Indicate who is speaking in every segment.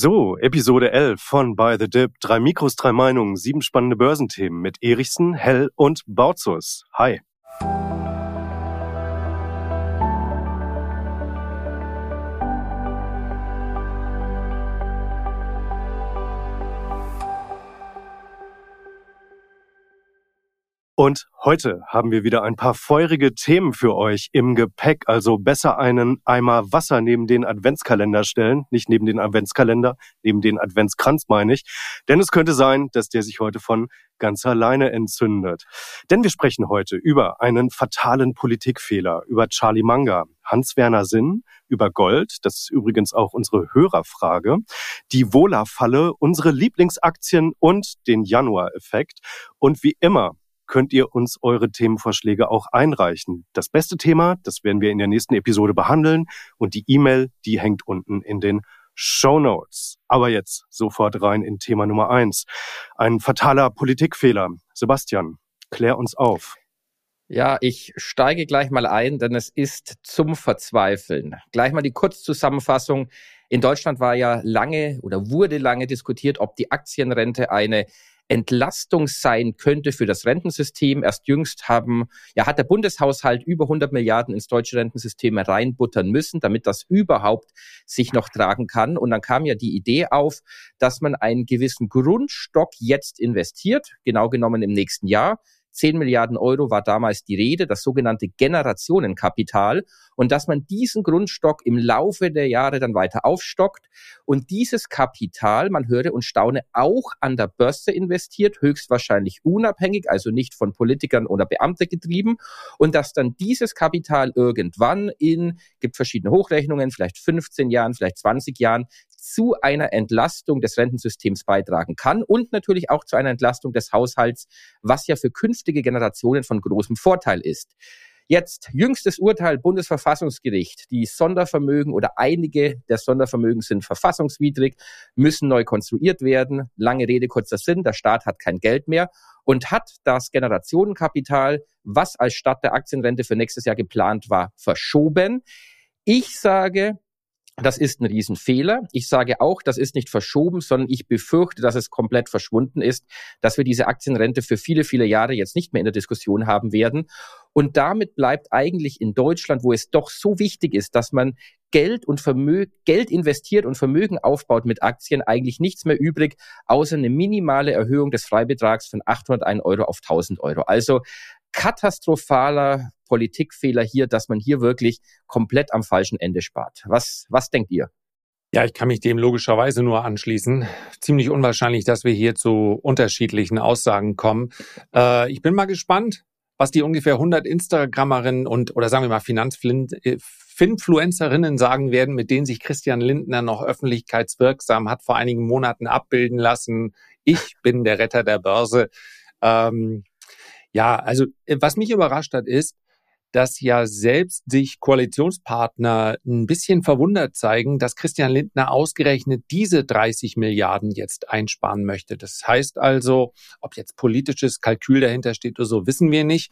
Speaker 1: So, Episode 11 von By the Dip. Drei Mikros, drei Meinungen, sieben spannende Börsenthemen mit Erichsen, Hell und Bautzus. Hi. Und heute haben wir wieder ein paar feurige Themen für euch im Gepäck. Also besser einen Eimer Wasser neben den Adventskalender stellen. Nicht neben den Adventskalender, neben den Adventskranz meine ich. Denn es könnte sein, dass der sich heute von ganz alleine entzündet. Denn wir sprechen heute über einen fatalen Politikfehler, über Charlie Manga, Hans-Werner Sinn, über Gold, das ist übrigens auch unsere Hörerfrage, die Wohler-Falle, unsere Lieblingsaktien und den Januar-Effekt. Und wie immer könnt ihr uns eure Themenvorschläge auch einreichen. Das beste Thema, das werden wir in der nächsten Episode behandeln und die E-Mail, die hängt unten in den Show Notes. Aber jetzt sofort rein in Thema Nummer eins. Ein fataler Politikfehler. Sebastian, klär uns auf.
Speaker 2: Ja, ich steige gleich mal ein, denn es ist zum Verzweifeln. Gleich mal die Kurzzusammenfassung. In Deutschland war ja lange oder wurde lange diskutiert, ob die Aktienrente eine Entlastung sein könnte für das Rentensystem. Erst jüngst haben, ja, hat der Bundeshaushalt über 100 Milliarden ins deutsche Rentensystem reinbuttern müssen, damit das überhaupt sich noch tragen kann. Und dann kam ja die Idee auf, dass man einen gewissen Grundstock jetzt investiert, genau genommen im nächsten Jahr. 10 Milliarden Euro war damals die Rede, das sogenannte Generationenkapital. Und dass man diesen Grundstock im Laufe der Jahre dann weiter aufstockt und dieses Kapital, man höre und staune, auch an der Börse investiert, höchstwahrscheinlich unabhängig, also nicht von Politikern oder Beamte getrieben. Und dass dann dieses Kapital irgendwann in, gibt verschiedene Hochrechnungen, vielleicht 15 Jahren, vielleicht 20 Jahren zu einer Entlastung des Rentensystems beitragen kann und natürlich auch zu einer Entlastung des Haushalts, was ja für künftige Generationen von großem Vorteil ist. Jetzt jüngstes Urteil Bundesverfassungsgericht. Die Sondervermögen oder einige der Sondervermögen sind verfassungswidrig, müssen neu konstruiert werden. Lange Rede, kurzer Sinn. Der Staat hat kein Geld mehr und hat das Generationenkapital, was als Stadt der Aktienrente für nächstes Jahr geplant war, verschoben. Ich sage, das ist ein Riesenfehler. Ich sage auch, das ist nicht verschoben, sondern ich befürchte, dass es komplett verschwunden ist, dass wir diese Aktienrente für viele, viele Jahre jetzt nicht mehr in der Diskussion haben werden. Und damit bleibt eigentlich in Deutschland, wo es doch so wichtig ist, dass man Geld und Vermögen, Geld investiert und Vermögen aufbaut mit Aktien, eigentlich nichts mehr übrig, außer eine minimale Erhöhung des Freibetrags von 801 Euro auf 1000 Euro. Also katastrophaler Politikfehler hier, dass man hier wirklich komplett am falschen Ende spart. Was, was denkt ihr?
Speaker 3: Ja, ich kann mich dem logischerweise nur anschließen. Ziemlich unwahrscheinlich, dass wir hier zu unterschiedlichen Aussagen kommen. Äh, ich bin mal gespannt, was die ungefähr 100 Instagrammerinnen und oder sagen wir mal Finanzfluencerinnen sagen werden, mit denen sich Christian Lindner noch öffentlichkeitswirksam hat vor einigen Monaten abbilden lassen. Ich bin der Retter der Börse. Ähm, ja, also äh, was mich überrascht hat, ist, dass ja selbst sich Koalitionspartner ein bisschen verwundert zeigen, dass Christian Lindner ausgerechnet diese 30 Milliarden jetzt einsparen möchte. Das heißt also, ob jetzt politisches Kalkül dahinter steht oder so, wissen wir nicht.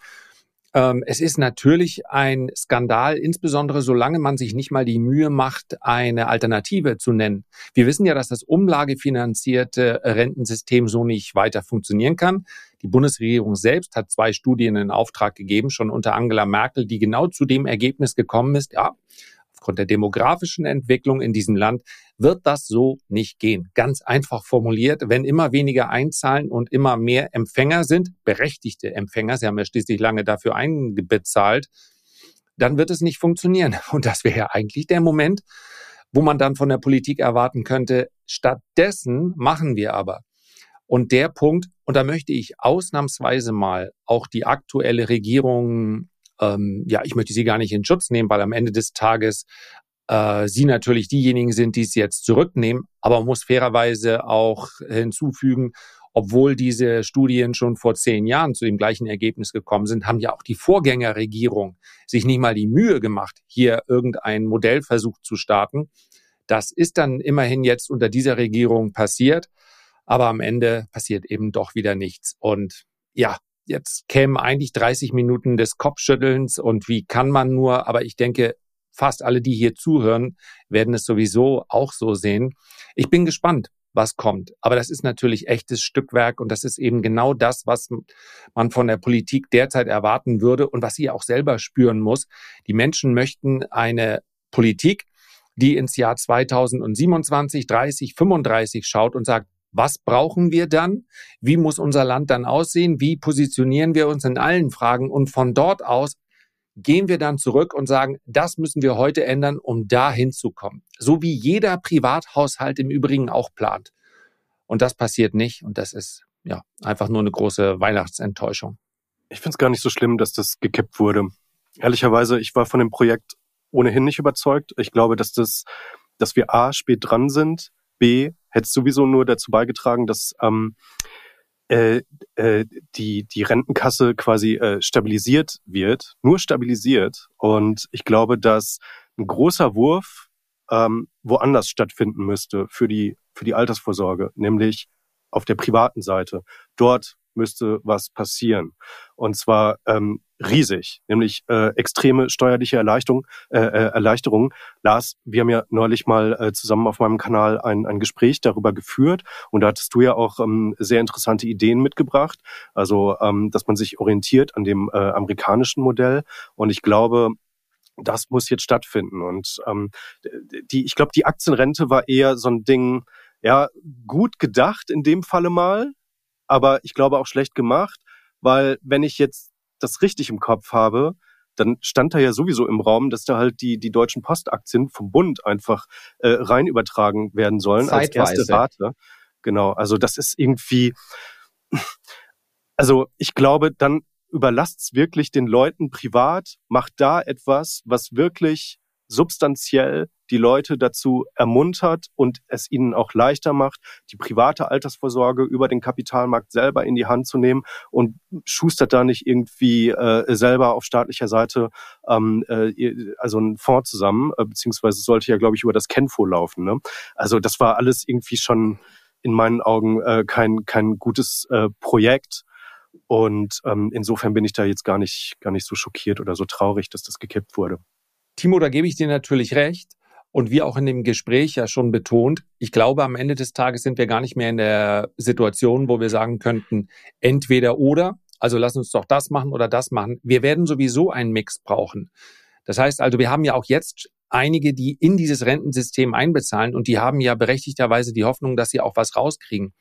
Speaker 3: Ähm, es ist natürlich ein Skandal, insbesondere solange man sich nicht mal die Mühe macht, eine Alternative zu nennen. Wir wissen ja, dass das umlagefinanzierte Rentensystem so nicht weiter funktionieren kann. Die Bundesregierung selbst hat zwei Studien in Auftrag gegeben, schon unter Angela Merkel, die genau zu dem Ergebnis gekommen ist, ja, aufgrund der demografischen Entwicklung in diesem Land wird das so nicht gehen. Ganz einfach formuliert, wenn immer weniger einzahlen und immer mehr Empfänger sind, berechtigte Empfänger, sie haben ja schließlich lange dafür einbezahlt, dann wird es nicht funktionieren. Und das wäre ja eigentlich der Moment, wo man dann von der Politik erwarten könnte, stattdessen machen wir aber. Und der Punkt, und da möchte ich ausnahmsweise mal auch die aktuelle Regierung ähm, ja, ich möchte sie gar nicht in Schutz nehmen, weil am Ende des Tages äh, sie natürlich diejenigen sind, die es jetzt zurücknehmen, aber muss fairerweise auch hinzufügen, obwohl diese Studien schon vor zehn Jahren zu dem gleichen Ergebnis gekommen sind, haben ja auch die Vorgängerregierung sich nicht mal die Mühe gemacht, hier irgendeinen Modellversuch zu starten. Das ist dann immerhin jetzt unter dieser Regierung passiert, aber am Ende passiert eben doch wieder nichts. Und ja, jetzt kämen eigentlich 30 Minuten des Kopfschüttelns und wie kann man nur, aber ich denke, fast alle, die hier zuhören, werden es sowieso auch so sehen. Ich bin gespannt, was kommt. Aber das ist natürlich echtes Stückwerk und das ist eben genau das, was man von der Politik derzeit erwarten würde und was sie auch selber spüren muss. Die Menschen möchten eine Politik, die ins Jahr 2027, 30, 35 schaut und sagt, was brauchen wir dann? Wie muss unser Land dann aussehen? Wie positionieren wir uns in allen Fragen? Und von dort aus gehen wir dann zurück und sagen, das müssen wir heute ändern, um da hinzukommen. So wie jeder Privathaushalt im Übrigen auch plant. Und das passiert nicht. Und das ist ja einfach nur eine große Weihnachtsenttäuschung.
Speaker 1: Ich finde es gar nicht so schlimm, dass das gekippt wurde. Ehrlicherweise, ich war von dem Projekt ohnehin nicht überzeugt. Ich glaube, dass das, dass wir A, spät dran sind, B, hätte sowieso nur dazu beigetragen, dass ähm, äh, äh, die, die Rentenkasse quasi äh, stabilisiert wird, nur stabilisiert. Und ich glaube, dass ein großer Wurf ähm, woanders stattfinden müsste für die, für die Altersvorsorge, nämlich auf der privaten Seite. Dort müsste was passieren. Und zwar ähm, riesig, nämlich äh, extreme steuerliche Erleichterung, äh, äh, Erleichterung. Lars, wir haben ja neulich mal äh, zusammen auf meinem Kanal ein, ein Gespräch darüber geführt und da hattest du ja auch ähm, sehr interessante Ideen mitgebracht, also ähm, dass man sich orientiert an dem äh, amerikanischen Modell und ich glaube, das muss jetzt stattfinden und ähm, die, ich glaube, die Aktienrente war eher so ein Ding, ja, gut gedacht in dem Falle mal, aber ich glaube auch schlecht gemacht, weil wenn ich jetzt das richtig im Kopf habe, dann stand da ja sowieso im Raum, dass da halt die, die deutschen Postaktien vom Bund einfach äh, rein übertragen werden sollen
Speaker 2: Zeitweise.
Speaker 1: als erste Rate. Genau, also das ist irgendwie, also ich glaube, dann überlasst's wirklich den Leuten privat, macht da etwas, was wirklich substanziell die Leute dazu ermuntert und es ihnen auch leichter macht, die private Altersvorsorge über den Kapitalmarkt selber in die Hand zu nehmen und schustert da nicht irgendwie äh, selber auf staatlicher Seite ähm, äh, also einen Fonds zusammen, äh, beziehungsweise sollte ja, glaube ich, über das Kenfo laufen. Ne? Also das war alles irgendwie schon in meinen Augen äh, kein, kein gutes äh, Projekt. Und ähm, insofern bin ich da jetzt gar nicht, gar nicht so schockiert oder so traurig, dass das gekippt wurde.
Speaker 3: Timo, da gebe ich dir natürlich recht. Und wie auch in dem Gespräch ja schon betont, ich glaube, am Ende des Tages sind wir gar nicht mehr in der Situation, wo wir sagen könnten, entweder oder, also lass uns doch das machen oder das machen. Wir werden sowieso einen Mix brauchen. Das heißt also, wir haben ja auch jetzt einige, die in dieses Rentensystem einbezahlen und die haben ja berechtigterweise die Hoffnung, dass sie auch was rauskriegen.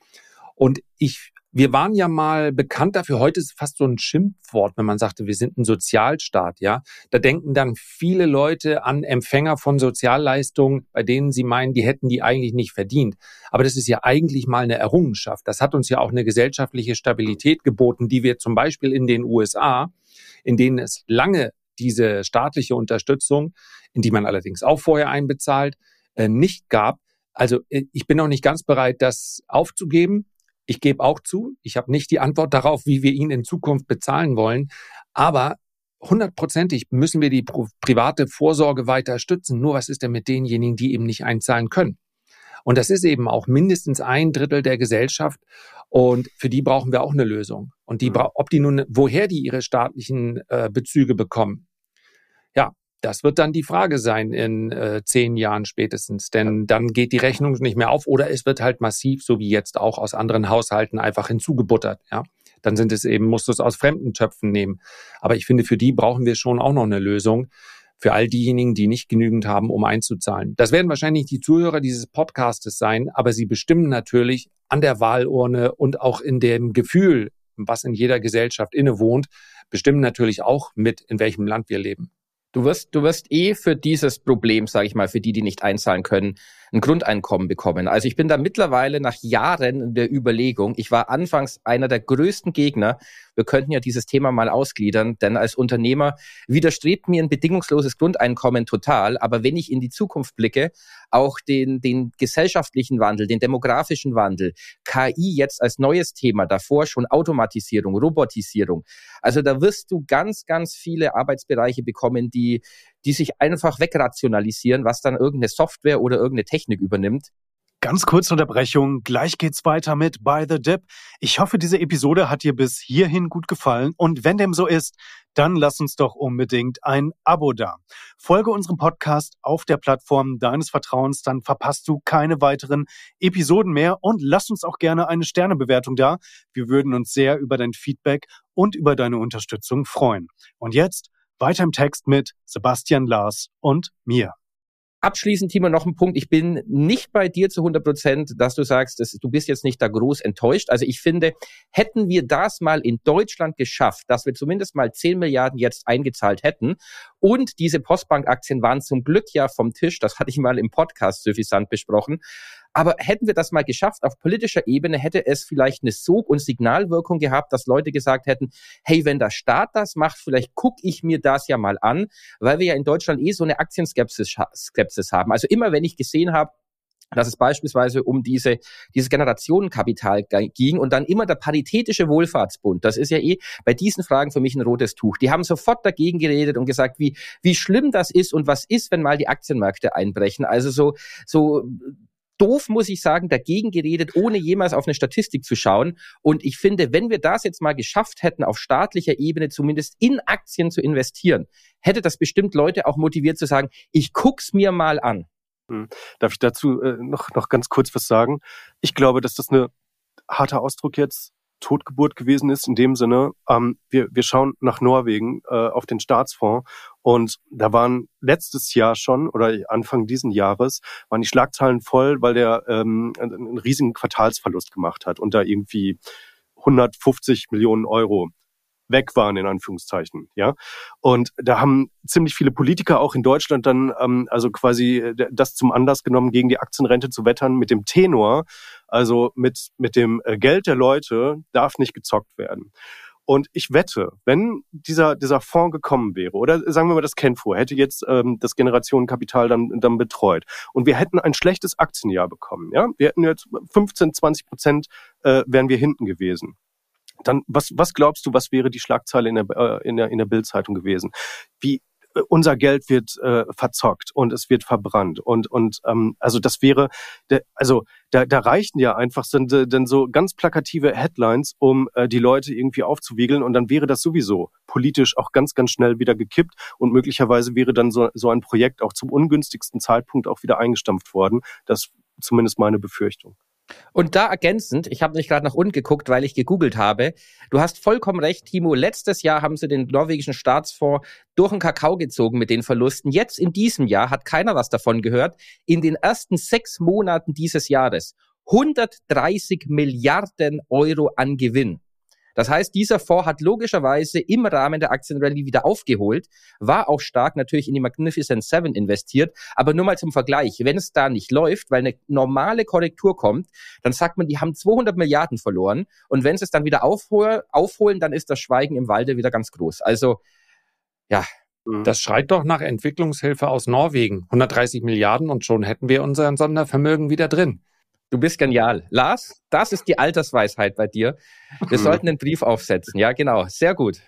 Speaker 3: Und ich wir waren ja mal bekannt dafür, heute ist fast so ein Schimpfwort, wenn man sagte, wir sind ein Sozialstaat, ja. Da denken dann viele Leute an Empfänger von Sozialleistungen, bei denen sie meinen, die hätten die eigentlich nicht verdient. Aber das ist ja eigentlich mal eine Errungenschaft. Das hat uns ja auch eine gesellschaftliche Stabilität geboten, die wir zum Beispiel in den USA, in denen es lange diese staatliche Unterstützung, in die man allerdings auch vorher einbezahlt, äh, nicht gab. Also äh, ich bin noch nicht ganz bereit, das aufzugeben. Ich gebe auch zu, ich habe nicht die Antwort darauf, wie wir ihn in Zukunft bezahlen wollen, aber hundertprozentig müssen wir die private Vorsorge weiter stützen. Nur was ist denn mit denjenigen, die eben nicht einzahlen können? Und das ist eben auch mindestens ein Drittel der Gesellschaft. Und für die brauchen wir auch eine Lösung. Und die, mhm. ob die nun, woher die ihre staatlichen äh, Bezüge bekommen, das wird dann die Frage sein in äh, zehn Jahren spätestens, denn dann geht die Rechnung nicht mehr auf oder es wird halt massiv, so wie jetzt auch aus anderen Haushalten, einfach hinzugebuttert. Ja, dann sind es eben musst du es aus fremden Töpfen nehmen. Aber ich finde, für die brauchen wir schon auch noch eine Lösung für all diejenigen, die nicht genügend haben, um einzuzahlen. Das werden wahrscheinlich die Zuhörer dieses Podcastes sein, aber sie bestimmen natürlich an der Wahlurne und auch in dem Gefühl, was in jeder Gesellschaft innewohnt, bestimmen natürlich auch mit, in welchem Land wir leben.
Speaker 2: Du wirst, du wirst eh für dieses Problem, sage ich mal, für die, die nicht einzahlen können, ein Grundeinkommen bekommen. Also ich bin da mittlerweile nach Jahren der Überlegung, ich war anfangs einer der größten Gegner. Wir könnten ja dieses Thema mal ausgliedern, denn als Unternehmer widerstrebt mir ein bedingungsloses Grundeinkommen total. Aber wenn ich in die Zukunft blicke, auch den, den gesellschaftlichen Wandel, den demografischen Wandel, KI jetzt als neues Thema, davor schon Automatisierung, Robotisierung. Also da wirst du ganz, ganz viele Arbeitsbereiche bekommen, die, die sich einfach wegrationalisieren, was dann irgendeine Software oder irgendeine Technik übernimmt.
Speaker 1: Ganz kurze Unterbrechung. Gleich geht's weiter mit By the Dip. Ich hoffe, diese Episode hat dir bis hierhin gut gefallen. Und wenn dem so ist, dann lass uns doch unbedingt ein Abo da. Folge unserem Podcast auf der Plattform deines Vertrauens, dann verpasst du keine weiteren Episoden mehr und lass uns auch gerne eine Sternebewertung da. Wir würden uns sehr über dein Feedback und über deine Unterstützung freuen. Und jetzt weiter im Text mit Sebastian Lars und mir.
Speaker 2: Abschließend, Timo, noch ein Punkt. Ich bin nicht bei dir zu 100 Prozent, dass du sagst, dass du bist jetzt nicht da groß enttäuscht. Also ich finde, hätten wir das mal in Deutschland geschafft, dass wir zumindest mal 10 Milliarden jetzt eingezahlt hätten und diese Postbank-Aktien waren zum Glück ja vom Tisch, das hatte ich mal im Podcast suffisant besprochen, aber hätten wir das mal geschafft auf politischer Ebene, hätte es vielleicht eine Sog- und Signalwirkung gehabt, dass Leute gesagt hätten, hey, wenn der Staat das macht, vielleicht gucke ich mir das ja mal an, weil wir ja in Deutschland eh so eine Aktienskepsis Skepsis haben. Also immer wenn ich gesehen habe, dass es beispielsweise um diese, dieses Generationenkapital ging und dann immer der Paritätische Wohlfahrtsbund. Das ist ja eh bei diesen Fragen für mich ein rotes Tuch. Die haben sofort dagegen geredet und gesagt, wie, wie schlimm das ist und was ist, wenn mal die Aktienmärkte einbrechen. Also so, so doof, muss ich sagen, dagegen geredet, ohne jemals auf eine Statistik zu schauen. Und ich finde, wenn wir das jetzt mal geschafft hätten, auf staatlicher Ebene zumindest in Aktien zu investieren, hätte das bestimmt Leute auch motiviert zu sagen, ich guck's mir mal an.
Speaker 1: Hm. Darf ich dazu äh, noch, noch ganz kurz was sagen? Ich glaube, dass das eine harter Ausdruck jetzt Totgeburt gewesen ist in dem Sinne, ähm, wir, wir schauen nach Norwegen äh, auf den Staatsfonds und da waren letztes Jahr schon oder Anfang diesen Jahres waren die Schlagzeilen voll, weil der ähm, einen riesigen Quartalsverlust gemacht hat und da irgendwie 150 Millionen Euro weg waren, in Anführungszeichen, ja. Und da haben ziemlich viele Politiker auch in Deutschland dann ähm, also quasi äh, das zum Anlass genommen, gegen die Aktienrente zu wettern mit dem Tenor, also mit, mit dem äh, Geld der Leute darf nicht gezockt werden. Und ich wette, wenn dieser, dieser Fonds gekommen wäre, oder sagen wir mal das Kenfo, hätte jetzt ähm, das Generationenkapital dann, dann betreut und wir hätten ein schlechtes Aktienjahr bekommen, ja, wir hätten jetzt 15, 20 Prozent äh, wären wir hinten gewesen dann was, was glaubst du, was wäre die Schlagzeile in der, äh, in der, in der Bildzeitung gewesen? Wie äh, unser Geld wird äh, verzockt und es wird verbrannt und und ähm, also das wäre der, also da, da reichen ja einfach sind denn so ganz plakative Headlines um äh, die Leute irgendwie aufzuwiegeln und dann wäre das sowieso politisch auch ganz ganz schnell wieder gekippt und möglicherweise wäre dann so so ein Projekt auch zum ungünstigsten Zeitpunkt auch wieder eingestampft worden das zumindest meine Befürchtung
Speaker 2: und da ergänzend, ich habe nicht gerade nach unten geguckt, weil ich gegoogelt habe. Du hast vollkommen recht, Timo. Letztes Jahr haben sie den norwegischen Staatsfonds durch den Kakao gezogen mit den Verlusten. Jetzt in diesem Jahr hat keiner was davon gehört. In den ersten sechs Monaten dieses Jahres 130 Milliarden Euro an Gewinn. Das heißt, dieser Fonds hat logischerweise im Rahmen der Aktienrallye wieder aufgeholt, war auch stark natürlich in die Magnificent Seven investiert, aber nur mal zum Vergleich, wenn es da nicht läuft, weil eine normale Korrektur kommt, dann sagt man, die haben 200 Milliarden verloren und wenn sie es dann wieder aufhol aufholen, dann ist das Schweigen im Walde wieder ganz groß. Also, ja,
Speaker 3: mhm. das schreit doch nach Entwicklungshilfe aus Norwegen. 130 Milliarden und schon hätten wir unser Sondervermögen wieder drin.
Speaker 2: Du bist genial. Lars, das ist die Altersweisheit bei dir. Wir sollten einen Brief aufsetzen. Ja, genau. Sehr gut.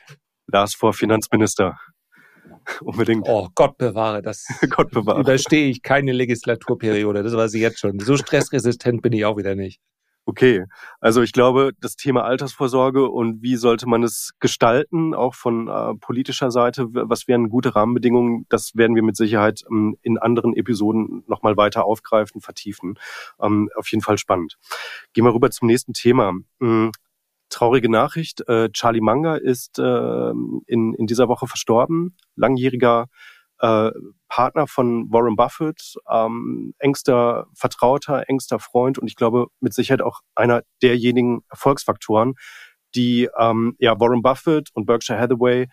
Speaker 1: Lars vor Finanzminister.
Speaker 3: Unbedingt. Oh, Gott bewahre, das
Speaker 1: Gott bewahre.
Speaker 3: überstehe ich keine Legislaturperiode. Das weiß ich jetzt schon. So stressresistent bin ich auch wieder nicht.
Speaker 1: Okay, also ich glaube, das Thema Altersvorsorge und wie sollte man es gestalten, auch von äh, politischer Seite, was wären gute Rahmenbedingungen, das werden wir mit Sicherheit ähm, in anderen Episoden nochmal weiter aufgreifen, vertiefen. Ähm, auf jeden Fall spannend. Gehen wir rüber zum nächsten Thema. Ähm, traurige Nachricht, äh, Charlie Manga ist äh, in, in dieser Woche verstorben, langjähriger äh, Partner von Warren Buffett, ähm, engster Vertrauter, engster Freund und ich glaube mit Sicherheit auch einer derjenigen Erfolgsfaktoren, die ähm, ja Warren Buffett und Berkshire Hathaway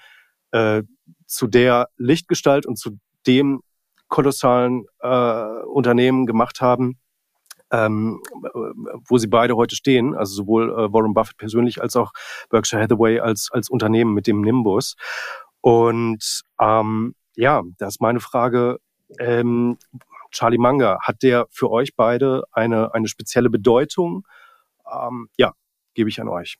Speaker 1: äh, zu der Lichtgestalt und zu dem kolossalen äh, Unternehmen gemacht haben, ähm, wo sie beide heute stehen, also sowohl äh, Warren Buffett persönlich als auch Berkshire Hathaway als als Unternehmen mit dem Nimbus. Und ähm, ja, das ist meine Frage. Ähm, Charlie Manga, hat der für euch beide eine, eine spezielle Bedeutung? Ähm, ja, gebe ich an euch.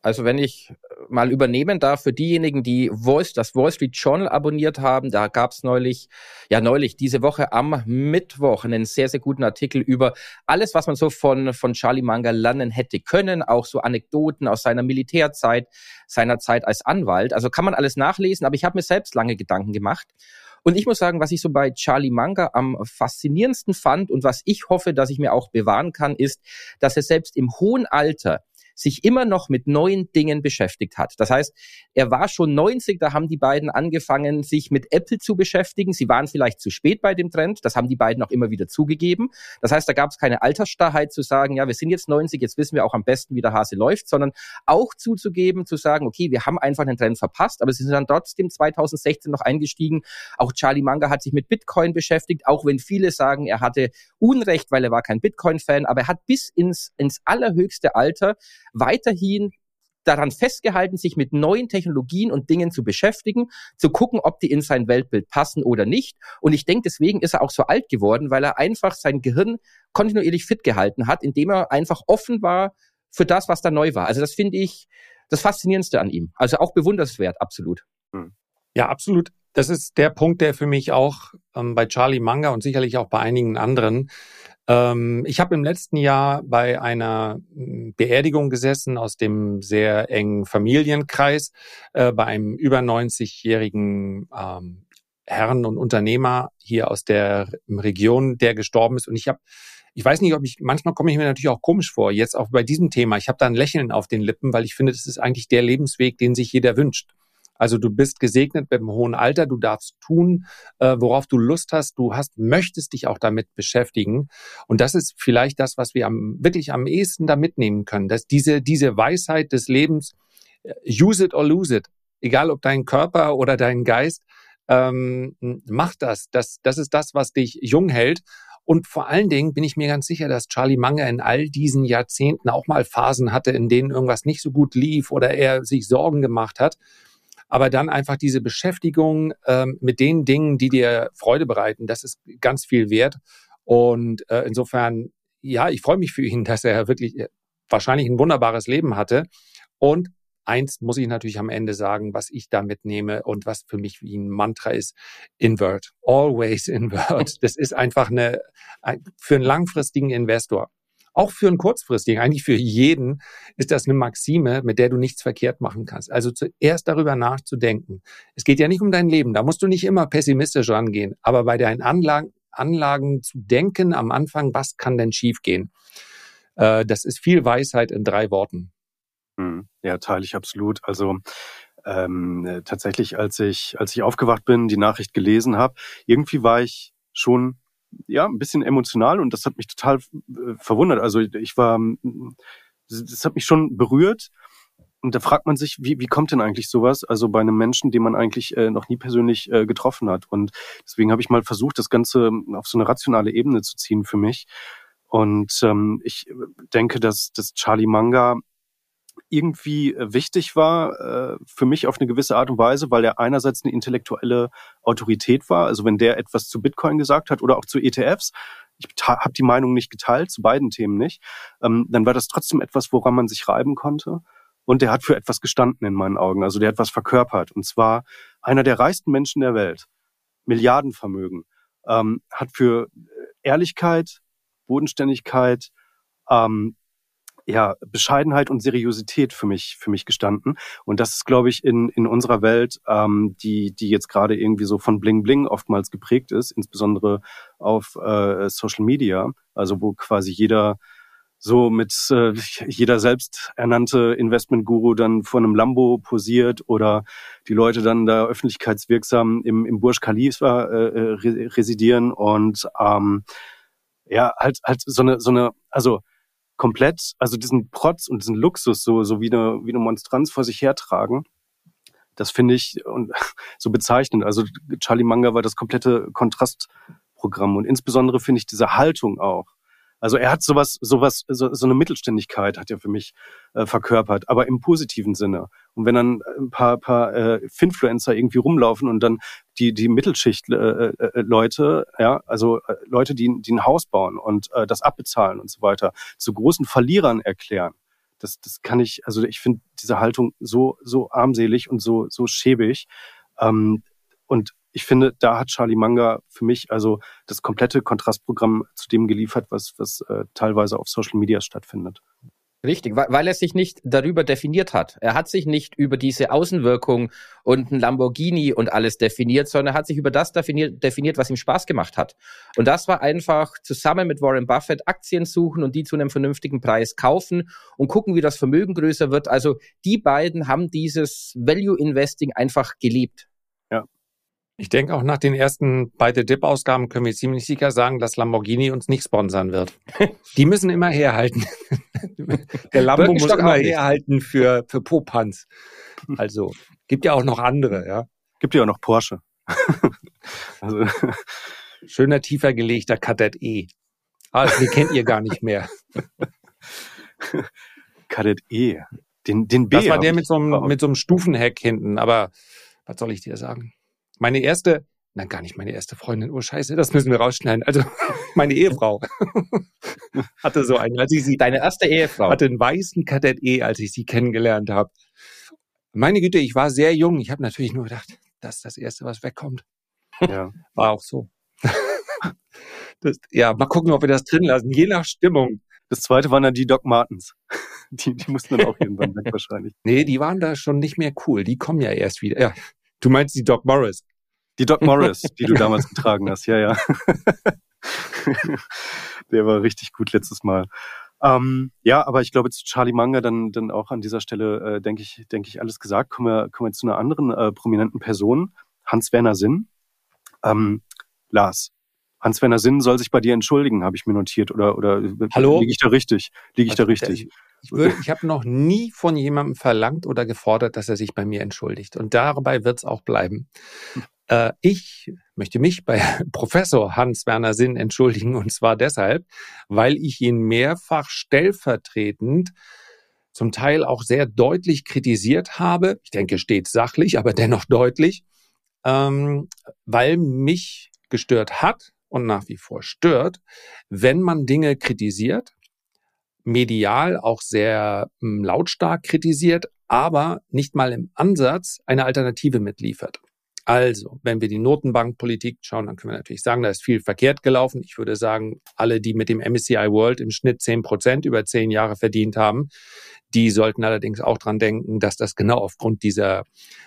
Speaker 2: Also wenn ich mal übernehmen darf für diejenigen, die Voice, das Wall Street Journal abonniert haben. Da gab es neulich, ja neulich, diese Woche am Mittwoch einen sehr, sehr guten Artikel über alles, was man so von, von Charlie Munger lernen hätte können. Auch so Anekdoten aus seiner Militärzeit, seiner Zeit als Anwalt. Also kann man alles nachlesen, aber ich habe mir selbst lange Gedanken gemacht. Und ich muss sagen, was ich so bei Charlie Munger am faszinierendsten fand und was ich hoffe, dass ich mir auch bewahren kann, ist, dass er selbst im hohen Alter sich immer noch mit neuen Dingen beschäftigt hat. Das heißt, er war schon 90, da haben die beiden angefangen, sich mit Apple zu beschäftigen. Sie waren vielleicht zu spät bei dem Trend, das haben die beiden auch immer wieder zugegeben. Das heißt, da gab es keine Altersstarrheit zu sagen, ja, wir sind jetzt 90, jetzt wissen wir auch am besten, wie der Hase läuft, sondern auch zuzugeben, zu sagen, okay, wir haben einfach den Trend verpasst, aber sie sind dann trotzdem 2016 noch eingestiegen. Auch Charlie Munger hat sich mit Bitcoin beschäftigt, auch wenn viele sagen, er hatte Unrecht, weil er war kein Bitcoin-Fan, aber er hat bis ins, ins allerhöchste Alter weiterhin daran festgehalten, sich mit neuen Technologien und Dingen zu beschäftigen, zu gucken, ob die in sein Weltbild passen oder nicht. Und ich denke, deswegen ist er auch so alt geworden, weil er einfach sein Gehirn kontinuierlich fit gehalten hat, indem er einfach offen war für das, was da neu war. Also das finde ich das Faszinierendste an ihm. Also auch bewunderswert, absolut.
Speaker 3: Hm. Ja, absolut. Das ist der Punkt, der für mich auch ähm, bei Charlie Manga und sicherlich auch bei einigen anderen ähm, ich habe im letzten Jahr bei einer hm, Beerdigung gesessen aus dem sehr engen Familienkreis äh, bei einem über 90-jährigen ähm, Herrn und Unternehmer hier aus der Region, der gestorben ist. Und ich habe ich weiß nicht, ob ich, manchmal komme ich mir natürlich auch komisch vor, jetzt auch bei diesem Thema. Ich habe da ein Lächeln auf den Lippen, weil ich finde, das ist eigentlich der Lebensweg, den sich jeder wünscht. Also du bist gesegnet mit einem hohen Alter, du darfst tun, äh, worauf du Lust hast, du hast, möchtest dich auch damit beschäftigen. Und das ist vielleicht das, was wir am, wirklich am ehesten da mitnehmen können, dass diese, diese Weisheit des Lebens, äh, use it or lose it, egal ob dein Körper oder dein Geist, ähm, mach das. das. Das ist das, was dich jung hält. Und vor allen Dingen bin ich mir ganz sicher, dass Charlie Munger in all diesen Jahrzehnten auch mal Phasen hatte, in denen irgendwas nicht so gut lief oder er sich Sorgen gemacht hat aber dann einfach diese Beschäftigung ähm, mit den Dingen, die dir Freude bereiten, das ist ganz viel wert. Und äh, insofern, ja, ich freue mich für ihn, dass er wirklich äh, wahrscheinlich ein wunderbares Leben hatte. Und eins muss ich natürlich am Ende sagen, was ich da mitnehme und was für mich wie ein Mantra ist, invert. Always invert. Das ist einfach eine, für einen langfristigen Investor auch für einen kurzfristigen, eigentlich für jeden, ist das eine Maxime, mit der du nichts verkehrt machen kannst. Also zuerst darüber nachzudenken. Es geht ja nicht um dein Leben, da musst du nicht immer pessimistisch rangehen, aber bei deinen Anlagen, Anlagen zu denken am Anfang, was kann denn schiefgehen? Äh, das ist viel Weisheit in drei Worten.
Speaker 1: Hm, ja, teile ich absolut. Also ähm, tatsächlich, als ich, als ich aufgewacht bin, die Nachricht gelesen habe, irgendwie war ich schon ja, ein bisschen emotional und das hat mich total äh, verwundert. Also ich war, das hat mich schon berührt. Und da fragt man sich, wie, wie kommt denn eigentlich sowas? Also bei einem Menschen, den man eigentlich äh, noch nie persönlich äh, getroffen hat. Und deswegen habe ich mal versucht, das Ganze auf so eine rationale Ebene zu ziehen für mich. Und ähm, ich denke, dass, dass Charlie Manga irgendwie äh, wichtig war äh, für mich auf eine gewisse Art und Weise, weil er einerseits eine intellektuelle Autorität war. Also wenn der etwas zu Bitcoin gesagt hat oder auch zu ETFs, ich habe die Meinung nicht geteilt, zu beiden Themen nicht, ähm, dann war das trotzdem etwas, woran man sich reiben konnte. Und der hat für etwas gestanden in meinen Augen. Also der hat was verkörpert. Und zwar einer der reichsten Menschen der Welt, Milliardenvermögen, ähm, hat für Ehrlichkeit, Bodenständigkeit, ähm, ja, Bescheidenheit und Seriosität für mich, für mich gestanden. Und das ist, glaube ich, in, in unserer Welt, ähm, die, die jetzt gerade irgendwie so von Bling Bling oftmals geprägt ist, insbesondere auf äh, Social Media, also wo quasi jeder so mit äh, jeder selbsternannte Investmentguru dann vor einem Lambo posiert oder die Leute dann da öffentlichkeitswirksam im, im Burj Khalifa äh, äh residieren und ähm, ja, halt, halt so eine, so eine, also komplett, also diesen Protz und diesen Luxus so, so wie eine, wie eine Monstranz vor sich hertragen. Das finde ich so bezeichnend. Also Charlie Manga war das komplette Kontrastprogramm und insbesondere finde ich diese Haltung auch. Also er hat sowas, sowas, so, so eine Mittelständigkeit hat er für mich äh, verkörpert, aber im positiven Sinne. Und wenn dann ein paar, paar äh, Finfluencer irgendwie rumlaufen und dann die die Mittelschicht äh, äh, äh, ja, also äh, Leute, die die ein Haus bauen und äh, das abbezahlen und so weiter, zu großen Verlierern erklären, das, das kann ich, also ich finde diese Haltung so, so armselig und so, so schäbig. Ähm, und ich finde, da hat Charlie Manga für mich also das komplette Kontrastprogramm zu dem geliefert, was, was äh, teilweise auf Social Media stattfindet.
Speaker 2: Richtig, weil er sich nicht darüber definiert hat. Er hat sich nicht über diese Außenwirkung und ein Lamborghini und alles definiert, sondern er hat sich über das definiert, definiert, was ihm Spaß gemacht hat. Und das war einfach zusammen mit Warren Buffett Aktien suchen und die zu einem vernünftigen Preis kaufen und gucken, wie das Vermögen größer wird. Also die beiden haben dieses Value Investing einfach geliebt.
Speaker 3: Ich denke auch nach den ersten beide Dip-Ausgaben können wir ziemlich sicher sagen, dass Lamborghini uns nicht sponsern wird. Die müssen immer herhalten. Der Lambo muss immer herhalten für, für Popanz. Also, gibt ja auch noch andere, ja.
Speaker 1: Gibt ja auch noch Porsche.
Speaker 3: also. Schöner, tiefer gelegter Kadett E. Ah, den kennt ihr gar nicht mehr.
Speaker 1: Kadett E. Den, den B.
Speaker 3: Das war der mit so, einem, mit so einem Stufenheck hinten, aber was soll ich dir sagen? Meine erste, nein, gar nicht meine erste Freundin, oh Scheiße, das müssen wir rausschneiden. Also meine Ehefrau hatte so einen, als ich sie.
Speaker 2: Deine erste Ehefrau.
Speaker 3: Hatte einen weißen Kadett E, als ich sie kennengelernt habe. Meine Güte, ich war sehr jung. Ich habe natürlich nur gedacht, das ist das Erste, was wegkommt. Ja. War auch so. Das, ja, mal gucken, ob wir das drin lassen, je nach Stimmung.
Speaker 1: Das zweite waren dann die Doc Martens. Die, die mussten dann auch irgendwann weg wahrscheinlich.
Speaker 3: Nee, die waren da schon nicht mehr cool. Die kommen ja erst wieder. Ja, du meinst die Doc Morris.
Speaker 1: Die Doc Morris, die du damals getragen hast, ja, ja. Der war richtig gut letztes Mal. Ähm, ja, aber ich glaube zu Charlie Manga dann, dann auch an dieser Stelle, äh, denke ich, denke ich, alles gesagt. Kommen wir, kommen wir zu einer anderen äh, prominenten Person, Hans-Werner Sinn. Ähm, Lars, Hans-Werner Sinn soll sich bei dir entschuldigen, habe ich mir notiert. Oder, oder
Speaker 3: Hallo?
Speaker 1: liege ich da richtig? Liege ich da richtig?
Speaker 3: Ich, würde, ich habe noch nie von jemandem verlangt oder gefordert, dass er sich bei mir entschuldigt. Und dabei wird es auch bleiben. Äh, ich möchte mich bei Professor Hans-Werner Sinn entschuldigen und zwar deshalb, weil ich ihn mehrfach stellvertretend zum Teil auch sehr deutlich kritisiert habe. Ich denke, steht sachlich, aber dennoch deutlich, ähm, weil mich gestört hat und nach wie vor stört, wenn man Dinge kritisiert, medial auch sehr ähm, lautstark kritisiert, aber nicht mal im Ansatz eine Alternative mitliefert. Also, wenn wir die Notenbankpolitik schauen, dann können wir natürlich sagen, da ist viel verkehrt gelaufen. Ich würde sagen, alle, die mit dem MSCI World im Schnitt zehn Prozent über zehn Jahre verdient haben, die sollten allerdings auch dran denken, dass das genau aufgrund dieser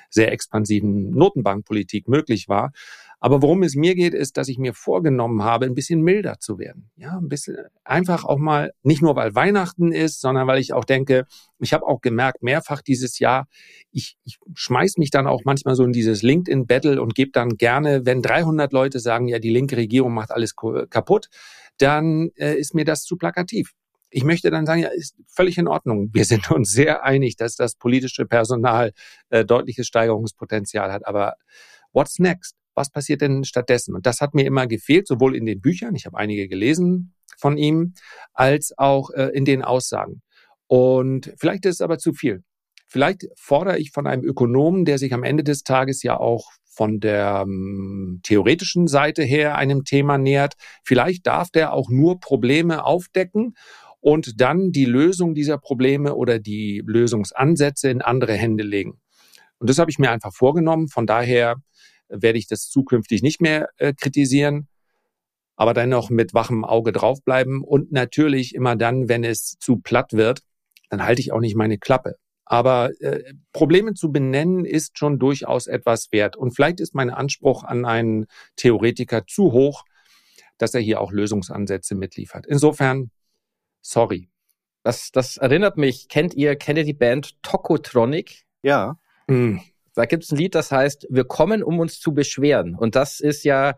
Speaker 3: sehr expansiven Notenbankpolitik möglich war. Aber worum es mir geht, ist, dass ich mir vorgenommen habe, ein bisschen milder zu werden. Ja, ein bisschen einfach auch mal, nicht nur weil Weihnachten ist, sondern weil ich auch denke, ich habe auch gemerkt, mehrfach dieses Jahr, ich, ich schmeiß mich dann auch manchmal so in dieses LinkedIn-Battle und gebe dann gerne, wenn 300 Leute sagen, ja, die linke Regierung macht alles kaputt, dann äh, ist mir das zu plakativ. Ich möchte dann sagen, ja, ist völlig in Ordnung. Wir sind uns sehr einig, dass das politische Personal äh, deutliches Steigerungspotenzial hat. Aber what's next? Was passiert denn stattdessen? Und das hat mir immer gefehlt, sowohl in den Büchern, ich habe einige gelesen von ihm, als auch äh, in den Aussagen. Und vielleicht ist es aber zu viel. Vielleicht fordere ich von einem Ökonomen, der sich am Ende des Tages ja auch von der ähm, theoretischen Seite her einem Thema nähert, vielleicht darf der auch nur Probleme aufdecken und dann die Lösung dieser Probleme oder die Lösungsansätze in andere Hände legen. Und das habe ich mir einfach vorgenommen. Von daher werde ich das zukünftig nicht mehr äh, kritisieren, aber dann noch mit wachem Auge draufbleiben und natürlich immer dann, wenn es zu platt wird, dann halte ich auch nicht meine Klappe. Aber äh, Probleme zu benennen ist schon durchaus etwas wert. Und vielleicht ist mein Anspruch an einen Theoretiker zu hoch, dass er hier auch Lösungsansätze mitliefert. Insofern, sorry.
Speaker 2: Das, das erinnert mich, kennt ihr, kennt ihr die Band Tokotronic?
Speaker 1: Ja.
Speaker 2: Hm. Da gibt es ein Lied, das heißt, wir kommen, um uns zu beschweren. Und das ist ja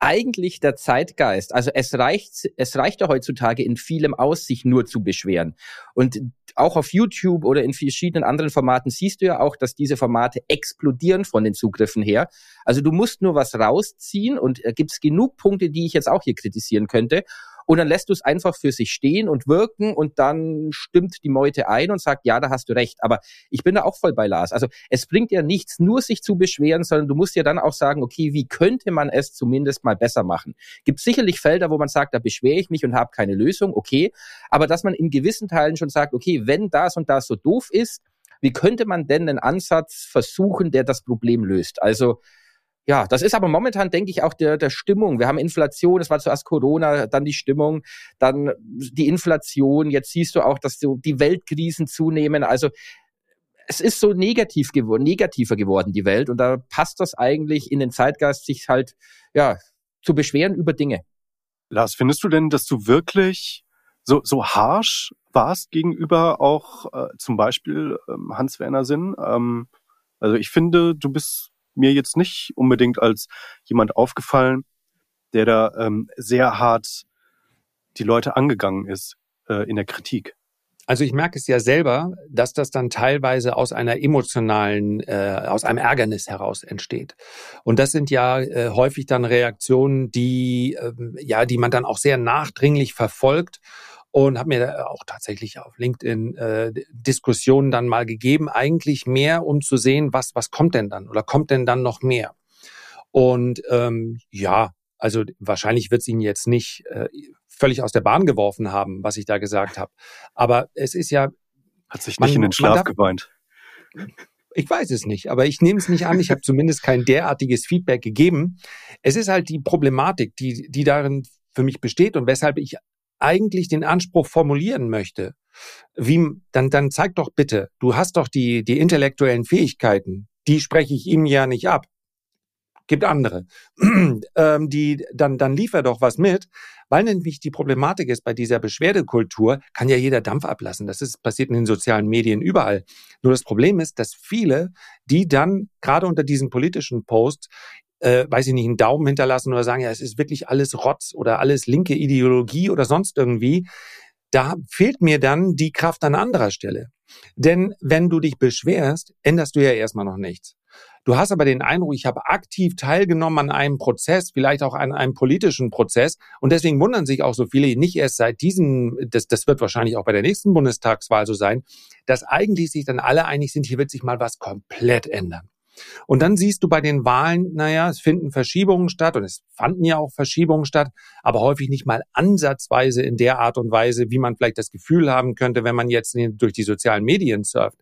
Speaker 2: eigentlich der Zeitgeist. Also es reicht, es reicht ja heutzutage in vielem aus, sich nur zu beschweren. Und auch auf YouTube oder in verschiedenen anderen Formaten siehst du ja auch, dass diese Formate explodieren von den Zugriffen her. Also du musst nur was rausziehen und da gibt es genug Punkte, die ich jetzt auch hier kritisieren könnte. Und dann lässt du es einfach für sich stehen und wirken und dann stimmt die Meute ein und sagt, ja, da hast du recht. Aber ich bin da auch voll bei Lars. Also es bringt ja nichts, nur sich zu beschweren, sondern du musst ja dann auch sagen, okay, wie könnte man es zumindest mal besser machen? Gibt sicherlich Felder, wo man sagt, da beschwere ich mich und habe keine Lösung, okay. Aber dass man in gewissen Teilen schon sagt, okay, wenn das und das so doof ist, wie könnte man denn einen Ansatz versuchen, der das Problem löst? Also ja, das ist aber momentan, denke ich, auch der, der Stimmung. Wir haben Inflation, es war zuerst Corona, dann die Stimmung, dann die Inflation. Jetzt siehst du auch, dass so die Weltkrisen zunehmen. Also es ist so negativ geworden, negativer geworden, die Welt. Und da passt das eigentlich in den Zeitgeist, sich halt, ja, zu beschweren über Dinge.
Speaker 1: Lars, findest du denn, dass du wirklich so, so harsh warst gegenüber auch äh, zum Beispiel ähm, Hans-Werner Sinn? Ähm, also ich finde, du bist mir jetzt nicht unbedingt als jemand aufgefallen, der da ähm, sehr hart die Leute angegangen ist äh, in der Kritik.
Speaker 3: Also ich merke es ja selber, dass das dann teilweise aus einer emotionalen, äh, aus einem Ärgernis heraus entsteht. Und das sind ja äh, häufig dann Reaktionen, die äh, ja, die man dann auch sehr nachdringlich verfolgt und habe mir auch tatsächlich auf LinkedIn äh, Diskussionen dann mal gegeben, eigentlich mehr, um zu sehen, was was kommt denn dann oder kommt denn dann noch mehr. Und ähm, ja, also wahrscheinlich wird es ihn jetzt nicht äh, völlig aus der Bahn geworfen haben, was ich da gesagt habe. Aber es ist ja
Speaker 1: hat sich nicht man, in den Schlaf darf, geweint.
Speaker 3: Ich weiß es nicht, aber ich nehme es nicht an. Ich habe zumindest kein derartiges Feedback gegeben. Es ist halt die Problematik, die, die darin für mich besteht und weshalb ich eigentlich den Anspruch formulieren möchte, wie, dann, dann zeig doch bitte, du hast doch die, die intellektuellen Fähigkeiten, die spreche ich ihm ja nicht ab. Gibt andere. ähm, die, dann, dann liefer doch was mit, weil nämlich die Problematik ist bei dieser Beschwerdekultur, kann ja jeder Dampf ablassen. Das ist passiert in den sozialen Medien überall. Nur das Problem ist, dass viele, die dann gerade unter diesen politischen Posts äh, weiß ich nicht, einen Daumen hinterlassen oder sagen, ja, es ist wirklich alles Rotz oder alles linke Ideologie oder sonst irgendwie. Da fehlt mir dann die Kraft an anderer Stelle. Denn wenn du dich beschwerst, änderst du ja erstmal noch nichts. Du hast aber den Eindruck, ich habe aktiv teilgenommen an einem Prozess, vielleicht auch an einem politischen Prozess. Und deswegen wundern sich auch so viele, nicht erst seit diesem, das, das wird wahrscheinlich auch bei der nächsten Bundestagswahl so sein, dass eigentlich sich dann alle einig sind, hier wird sich mal was komplett ändern. Und dann siehst du bei den Wahlen, naja, es finden Verschiebungen statt und es fanden ja auch Verschiebungen statt, aber häufig nicht mal ansatzweise in der Art und Weise, wie man vielleicht das Gefühl haben könnte, wenn man jetzt durch die sozialen Medien surft.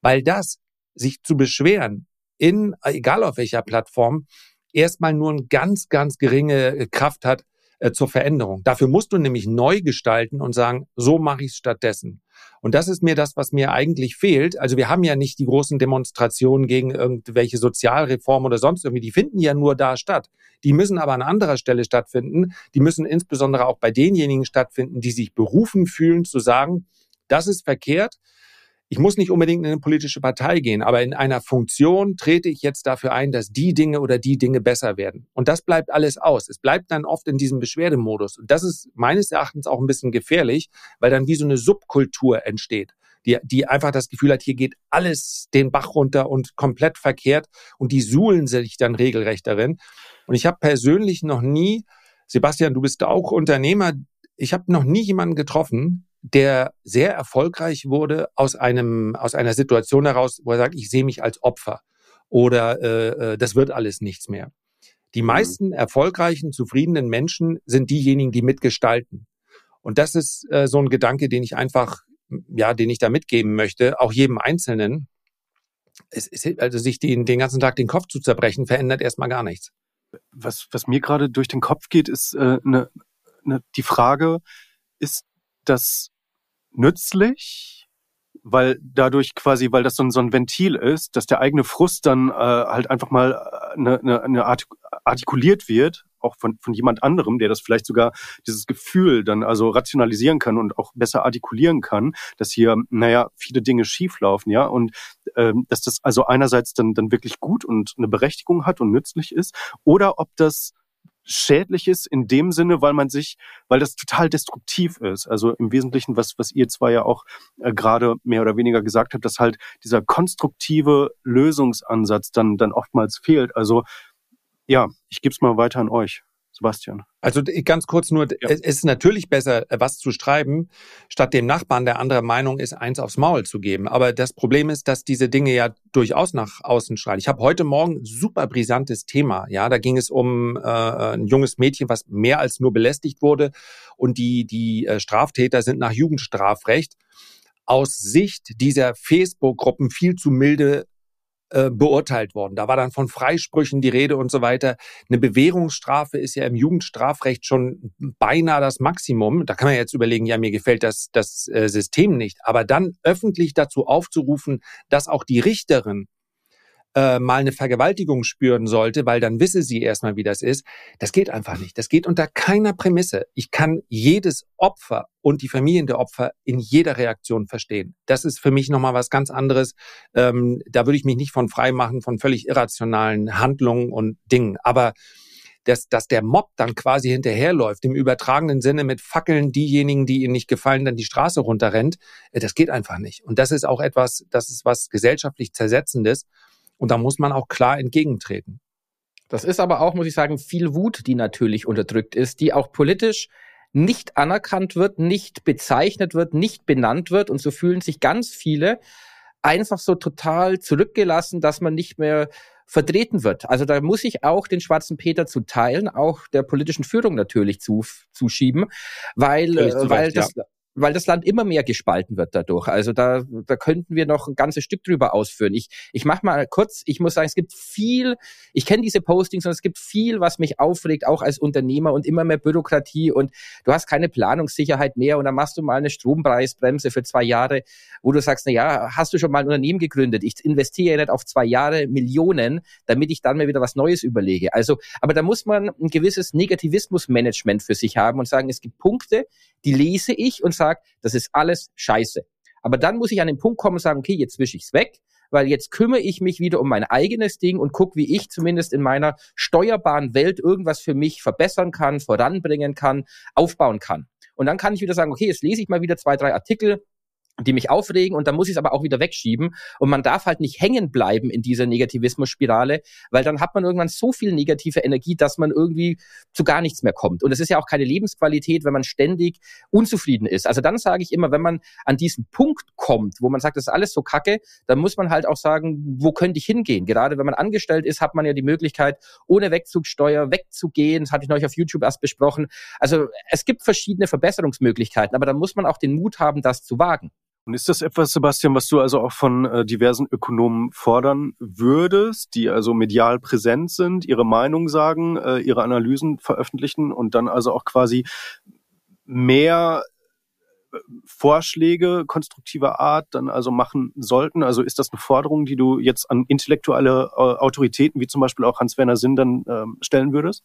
Speaker 3: Weil das, sich zu beschweren, in, egal auf welcher Plattform, erstmal nur eine ganz, ganz geringe Kraft hat, äh, zur Veränderung. Dafür musst du nämlich neu gestalten und sagen, so mache ich es stattdessen. Und das ist mir das, was mir eigentlich fehlt. Also wir haben ja nicht die großen Demonstrationen gegen irgendwelche Sozialreformen oder sonst irgendwie. Die finden ja nur da statt. Die müssen aber an anderer Stelle stattfinden. Die müssen insbesondere auch bei denjenigen stattfinden, die sich berufen fühlen zu sagen, das ist verkehrt ich muss nicht unbedingt in eine politische Partei gehen, aber in einer Funktion trete ich jetzt dafür ein, dass die Dinge oder die Dinge besser werden. Und das bleibt alles aus. Es bleibt dann oft in diesem Beschwerdemodus. Und das ist meines Erachtens auch ein bisschen gefährlich, weil dann wie so eine Subkultur entsteht. Die, die einfach das Gefühl hat, hier geht alles den Bach runter und komplett verkehrt und die suhlen sich dann regelrecht darin. Und ich habe persönlich noch nie, Sebastian, du bist auch Unternehmer, ich habe noch nie jemanden getroffen, der sehr erfolgreich wurde aus einem aus einer Situation heraus, wo er sagt, ich sehe mich als Opfer oder äh, äh das wird alles nichts mehr. Die mhm. meisten erfolgreichen, zufriedenen Menschen sind diejenigen, die mitgestalten. Und das ist äh, so ein Gedanke, den ich einfach, ja, den ich da mitgeben möchte, auch jedem Einzelnen. Es, es, also sich den, den ganzen Tag den Kopf zu zerbrechen, verändert erstmal gar nichts.
Speaker 1: Was, was mir gerade durch den Kopf geht, ist äh, ne, ne, die Frage, ist das nützlich, weil dadurch quasi, weil das so ein, so ein Ventil ist, dass der eigene Frust dann äh, halt einfach mal eine, äh, eine, eine artikuliert wird, auch von, von jemand anderem, der das vielleicht sogar dieses Gefühl dann also rationalisieren kann und auch besser artikulieren kann, dass hier, naja, viele Dinge schieflaufen, ja, und ähm, dass das also einerseits dann, dann wirklich gut und eine Berechtigung hat und nützlich ist, oder ob das schädlich ist in dem Sinne, weil man sich, weil das total destruktiv ist. Also im Wesentlichen, was, was ihr zwei ja auch äh, gerade mehr oder weniger gesagt habt, dass halt dieser konstruktive Lösungsansatz dann, dann oftmals fehlt. Also ja, ich gebe es mal weiter an euch, Sebastian.
Speaker 3: Also ganz kurz nur, ja. es ist natürlich besser, äh, was zu schreiben, statt dem Nachbarn, der anderer Meinung ist, eins aufs Maul zu geben. Aber das Problem ist, dass diese Dinge ja durchaus nach außen strahlen. Ich habe heute Morgen super brisantes Thema. Ja, da ging es um äh, ein junges Mädchen, was mehr als nur belästigt wurde. Und die, die äh, Straftäter sind nach Jugendstrafrecht aus Sicht dieser Facebook-Gruppen viel zu milde äh, beurteilt worden. Da war dann von Freisprüchen die Rede und so weiter. Eine Bewährungsstrafe ist ja im Jugendstrafrecht schon beinahe das Maximum. Da kann man jetzt überlegen, ja, mir gefällt das, das äh, System nicht. Aber dann öffentlich dazu aufzurufen, dass auch die Richterin äh, mal eine Vergewaltigung spüren sollte, weil dann wisse sie erstmal, wie das ist. Das geht einfach nicht. Das geht unter keiner Prämisse. Ich kann jedes Opfer und die Familien der Opfer in jeder Reaktion verstehen. Das ist für mich nochmal was ganz anderes. Ähm, da würde ich mich nicht von frei machen, von völlig irrationalen Handlungen und Dingen. Aber dass, dass der Mob dann quasi hinterherläuft, im übertragenen Sinne mit Fackeln diejenigen, die ihnen nicht gefallen, dann die Straße runterrennt, äh, das geht einfach nicht. Und das ist auch etwas, das ist was gesellschaftlich Zersetzendes. Und da muss man auch klar entgegentreten.
Speaker 2: Das ist aber auch, muss ich sagen, viel Wut, die natürlich unterdrückt ist, die auch politisch nicht anerkannt wird, nicht bezeichnet wird, nicht benannt wird. Und so fühlen sich ganz viele einfach so total zurückgelassen, dass man nicht mehr vertreten wird. Also da muss ich auch den schwarzen Peter zu teilen, auch der politischen Führung natürlich zu, zuschieben, weil, äh, weil das, ja weil das Land immer mehr gespalten wird dadurch. Also da, da könnten wir noch ein ganzes Stück drüber ausführen. Ich, ich mache mal kurz, ich muss sagen, es gibt viel, ich kenne diese Postings und es gibt viel, was mich aufregt, auch als Unternehmer und immer mehr Bürokratie und du hast keine Planungssicherheit mehr und dann machst du mal eine Strompreisbremse für zwei Jahre, wo du sagst, na ja, hast du schon mal ein Unternehmen gegründet? Ich investiere ja nicht auf zwei Jahre Millionen, damit ich dann mal wieder was Neues überlege. Also, aber da muss man ein gewisses Negativismusmanagement für sich haben und sagen, es gibt Punkte, die lese ich und sage, das ist alles scheiße. Aber dann muss ich an den Punkt kommen und sagen, okay, jetzt wische ich's weg, weil jetzt kümmere ich mich wieder um mein eigenes Ding und gucke, wie ich zumindest in meiner steuerbaren Welt irgendwas für mich verbessern kann, voranbringen kann, aufbauen kann. Und dann kann ich wieder sagen, okay, jetzt lese ich mal wieder zwei, drei Artikel, die mich aufregen und dann muss ich es aber auch wieder wegschieben und man darf halt nicht hängen bleiben in dieser Negativismus-Spirale, weil dann hat man irgendwann so viel negative Energie, dass man irgendwie zu gar nichts mehr kommt und es ist ja auch keine Lebensqualität, wenn man ständig unzufrieden ist. Also dann sage ich immer, wenn man an diesen Punkt kommt, wo man sagt, das ist alles so kacke, dann muss man halt auch sagen, wo könnte ich hingehen? Gerade wenn man angestellt ist, hat man ja die Möglichkeit, ohne Wegzugsteuer wegzugehen. Das hatte ich neulich auf YouTube erst besprochen. Also es gibt verschiedene Verbesserungsmöglichkeiten, aber dann muss man auch den Mut haben, das zu wagen.
Speaker 1: Und ist das etwas, Sebastian, was du also auch von äh, diversen Ökonomen fordern würdest, die also medial präsent sind, ihre Meinung sagen, äh, ihre Analysen veröffentlichen und dann also auch quasi mehr äh, Vorschläge konstruktiver Art dann also machen sollten? Also ist das eine Forderung, die du jetzt an intellektuelle äh, Autoritäten wie zum Beispiel auch Hans-Werner Sinn dann ähm, stellen würdest?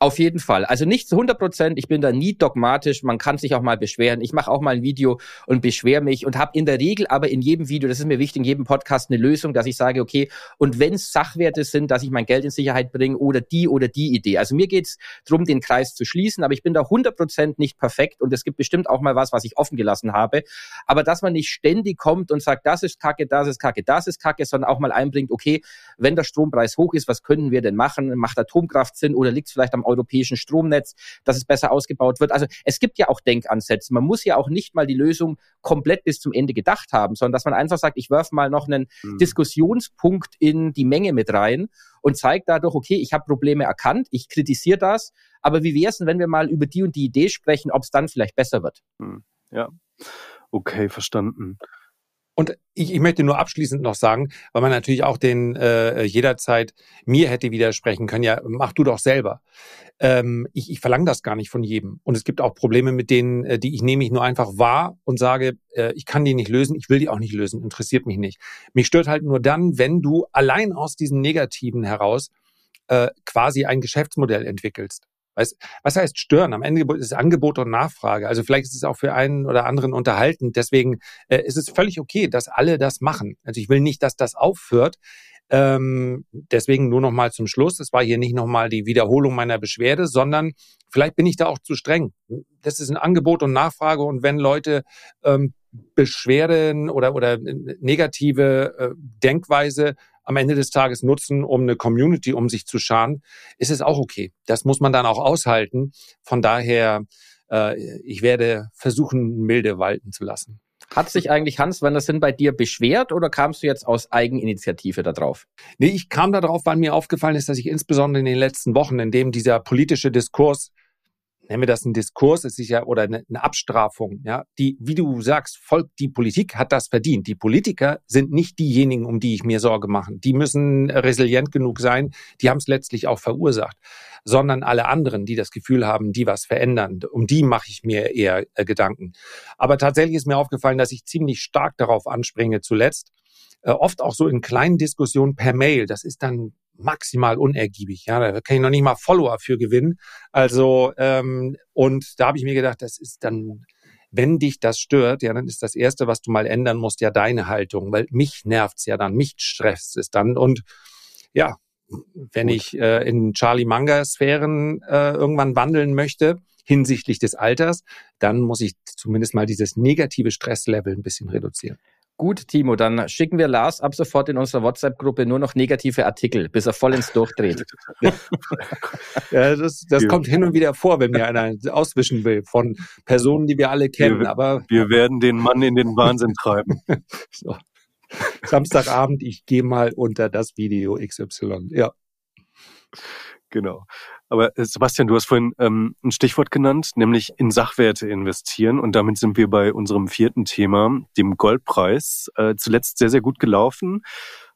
Speaker 2: Auf jeden Fall. Also nicht zu 100 Prozent. Ich bin da nie dogmatisch. Man kann sich auch mal beschweren. Ich mache auch mal ein Video und beschwere mich und habe in der Regel aber in jedem Video, das ist mir wichtig, in jedem Podcast eine Lösung, dass ich sage, okay, und wenn es Sachwerte sind, dass ich mein Geld in Sicherheit bringe oder die oder die Idee. Also mir geht's drum, den Kreis zu schließen, aber ich bin da 100 Prozent nicht perfekt und es gibt bestimmt auch mal was, was ich offen gelassen habe. Aber dass man nicht ständig kommt und sagt, das ist Kacke, das ist Kacke, das ist Kacke, sondern auch mal einbringt, okay, wenn der Strompreis hoch ist, was können wir denn machen? Macht Atomkraft Sinn oder liegt vielleicht am europäischen Stromnetz, dass es besser ausgebaut wird. Also es gibt ja auch Denkansätze. Man muss ja auch nicht mal die Lösung komplett bis zum Ende gedacht haben, sondern dass man einfach sagt, ich werfe mal noch einen mhm. Diskussionspunkt in die Menge mit rein und zeigt dadurch, okay, ich habe Probleme erkannt, ich kritisiere das, aber wie wäre es denn, wenn wir mal über die und die Idee sprechen, ob es dann vielleicht besser wird?
Speaker 1: Mhm. Ja, okay, verstanden.
Speaker 3: Und ich, ich möchte nur abschließend noch sagen, weil man natürlich auch den äh, jederzeit mir hätte widersprechen können, ja, mach du doch selber. Ähm, ich, ich verlange das gar nicht von jedem. Und es gibt auch Probleme, mit denen, äh, die ich nehme ich nur einfach wahr und sage, äh, ich kann die nicht lösen, ich will die auch nicht lösen, interessiert mich nicht. Mich stört halt nur dann, wenn du allein aus diesem Negativen heraus äh, quasi ein Geschäftsmodell entwickelst. Was, was heißt stören? Am Ende ist es Angebot und Nachfrage. Also vielleicht ist es auch für einen oder anderen unterhaltend. Deswegen äh, ist es völlig okay, dass alle das machen. Also ich will nicht, dass das aufhört. Ähm, deswegen nur noch mal zum Schluss. Es war hier nicht noch mal die Wiederholung meiner Beschwerde, sondern vielleicht bin ich da auch zu streng. Das ist ein Angebot und Nachfrage und wenn Leute ähm, Beschwerden oder oder negative äh, Denkweise am Ende des Tages nutzen, um eine Community um sich zu scharen, ist es auch okay. Das muss man dann auch aushalten. Von daher, äh, ich werde versuchen, milde walten zu lassen.
Speaker 2: Hat sich eigentlich Hans Van der Sinn bei dir beschwert oder kamst du jetzt aus Eigeninitiative da drauf?
Speaker 3: Nee, ich kam da drauf, weil mir aufgefallen ist, dass ich insbesondere in den letzten Wochen, in dem dieser politische Diskurs nennen wir das einen Diskurs, es ist ja, oder eine, eine Abstrafung, ja, die, wie du sagst, folgt die Politik hat das verdient. Die Politiker sind nicht diejenigen, um die ich mir Sorge mache. Die müssen resilient genug sein, die haben es letztlich auch verursacht, sondern alle anderen, die das Gefühl haben, die was verändern, um die mache ich mir eher äh, Gedanken. Aber tatsächlich ist mir aufgefallen, dass ich ziemlich stark darauf anspringe zuletzt, äh, oft auch so in kleinen Diskussionen per Mail. Das ist dann maximal unergiebig. Ja, da kann ich noch nicht mal Follower für gewinnen. Also ähm, und da habe ich mir gedacht, das ist dann, wenn dich das stört, ja, dann ist das erste, was du mal ändern musst, ja deine Haltung, weil mich nervt's ja dann, mich stresst es dann und ja, wenn Gut. ich äh, in Charlie Manga Sphären äh, irgendwann wandeln möchte hinsichtlich des Alters, dann muss ich zumindest mal dieses negative Stresslevel ein bisschen reduzieren.
Speaker 2: Gut, Timo, dann schicken wir Lars ab sofort in unserer WhatsApp-Gruppe nur noch negative Artikel, bis er voll ins Durchdreht.
Speaker 3: ja, das, das ja. kommt hin und wieder vor, wenn mir einer auswischen will von Personen, die wir alle kennen.
Speaker 1: Wir,
Speaker 3: aber
Speaker 1: wir werden den Mann in den Wahnsinn treiben.
Speaker 3: so. Samstagabend, ich gehe mal unter das Video XY. Ja.
Speaker 1: Genau. Aber äh, Sebastian, du hast vorhin ähm, ein Stichwort genannt, nämlich in Sachwerte investieren. Und damit sind wir bei unserem vierten Thema, dem Goldpreis. Äh, zuletzt sehr, sehr gut gelaufen.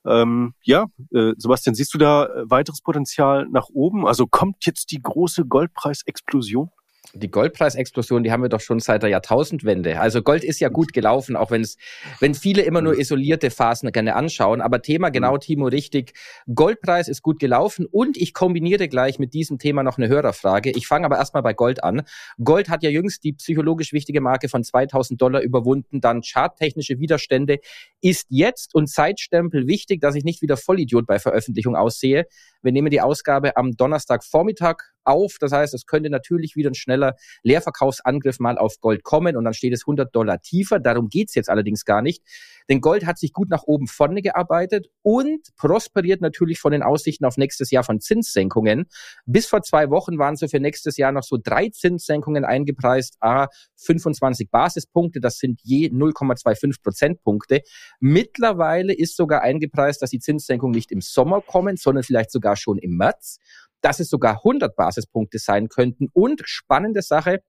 Speaker 1: Ähm, ja, äh, Sebastian, siehst du da äh, weiteres Potenzial nach oben? Also kommt jetzt die große Goldpreisexplosion?
Speaker 2: Die Goldpreisexplosion, die haben wir doch schon seit der Jahrtausendwende. Also Gold ist ja gut gelaufen, auch wenn es, wenn viele immer nur isolierte Phasen gerne anschauen. Aber Thema genau, Timo, richtig. Goldpreis ist gut gelaufen und ich kombiniere gleich mit diesem Thema noch eine Hörerfrage. Ich fange aber erstmal bei Gold an. Gold hat ja jüngst die psychologisch wichtige Marke von 2000 Dollar überwunden. Dann charttechnische Widerstände ist jetzt und Zeitstempel wichtig, dass ich nicht wieder Vollidiot bei Veröffentlichung aussehe. Wir nehmen die Ausgabe am Donnerstagvormittag auf. Das heißt, es könnte natürlich wieder ein schneller Leerverkaufsangriff mal auf Gold kommen und dann steht es 100 Dollar tiefer. Darum geht's jetzt allerdings gar nicht. Denn Gold hat sich gut nach oben vorne gearbeitet und prosperiert natürlich von den Aussichten auf nächstes Jahr von Zinssenkungen. Bis vor zwei Wochen waren so für nächstes Jahr noch so drei Zinssenkungen eingepreist, a 25 Basispunkte, das sind je 0,25 Prozentpunkte. Mittlerweile ist sogar eingepreist, dass die Zinssenkungen nicht im Sommer kommen, sondern vielleicht sogar schon im März dass es sogar 100 Basispunkte sein könnten. Und spannende Sache,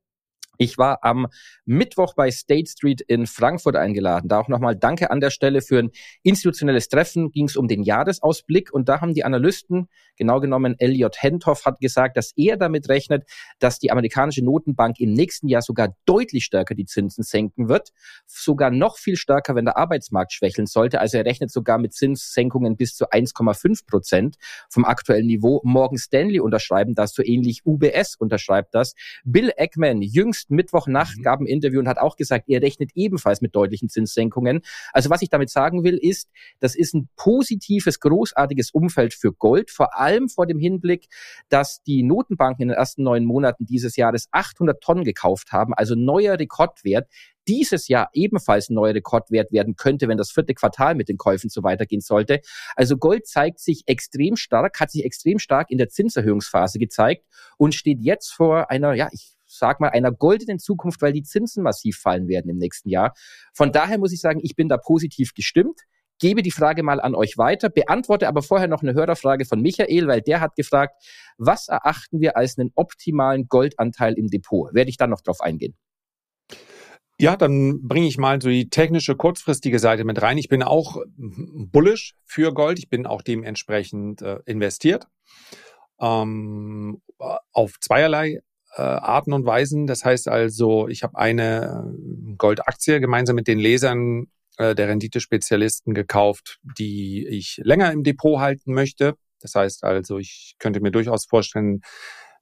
Speaker 2: ich war am Mittwoch bei State Street in Frankfurt eingeladen. Da auch nochmal Danke an der Stelle für ein institutionelles Treffen. Ging es um den Jahresausblick und da haben die Analysten, genau genommen Elliot Hentoff, hat gesagt, dass er damit rechnet, dass die amerikanische Notenbank im nächsten Jahr sogar deutlich stärker die Zinsen senken wird. Sogar noch viel stärker, wenn der Arbeitsmarkt schwächeln sollte. Also er rechnet sogar mit Zinssenkungen bis zu 1,5 Prozent vom aktuellen Niveau. Morgan Stanley unterschreiben das so ähnlich. UBS unterschreibt das. Bill Eckman, jüngst jüngst Mittwochnacht mhm. gab ein Interview und hat auch gesagt, er rechnet ebenfalls mit deutlichen Zinssenkungen. Also was ich damit sagen will, ist, das ist ein positives, großartiges Umfeld für Gold, vor allem vor dem Hinblick, dass die Notenbanken in den ersten neun Monaten dieses Jahres 800 Tonnen gekauft haben, also neuer Rekordwert dieses Jahr ebenfalls ein neuer Rekordwert werden könnte, wenn das vierte Quartal mit den Käufen so weitergehen sollte. Also Gold zeigt sich extrem stark, hat sich extrem stark in der Zinserhöhungsphase gezeigt und steht jetzt vor einer, ja, ich sag mal, einer goldenen Zukunft, weil die Zinsen massiv fallen werden im nächsten Jahr. Von daher muss ich sagen, ich bin da positiv gestimmt gebe die Frage mal an euch weiter, beantworte aber vorher noch eine Hörerfrage von Michael, weil der hat gefragt, was erachten wir als einen optimalen Goldanteil im Depot? Werde ich dann noch drauf eingehen.
Speaker 3: Ja, dann bringe ich mal so die technische kurzfristige Seite mit rein. Ich bin auch bullish für Gold. Ich bin auch dementsprechend äh, investiert. Ähm, auf zweierlei äh, Arten und Weisen. Das heißt also, ich habe eine äh, Goldaktie gemeinsam mit den Lesern äh, der Renditespezialisten gekauft, die ich länger im Depot halten möchte. Das heißt also, ich könnte mir durchaus vorstellen,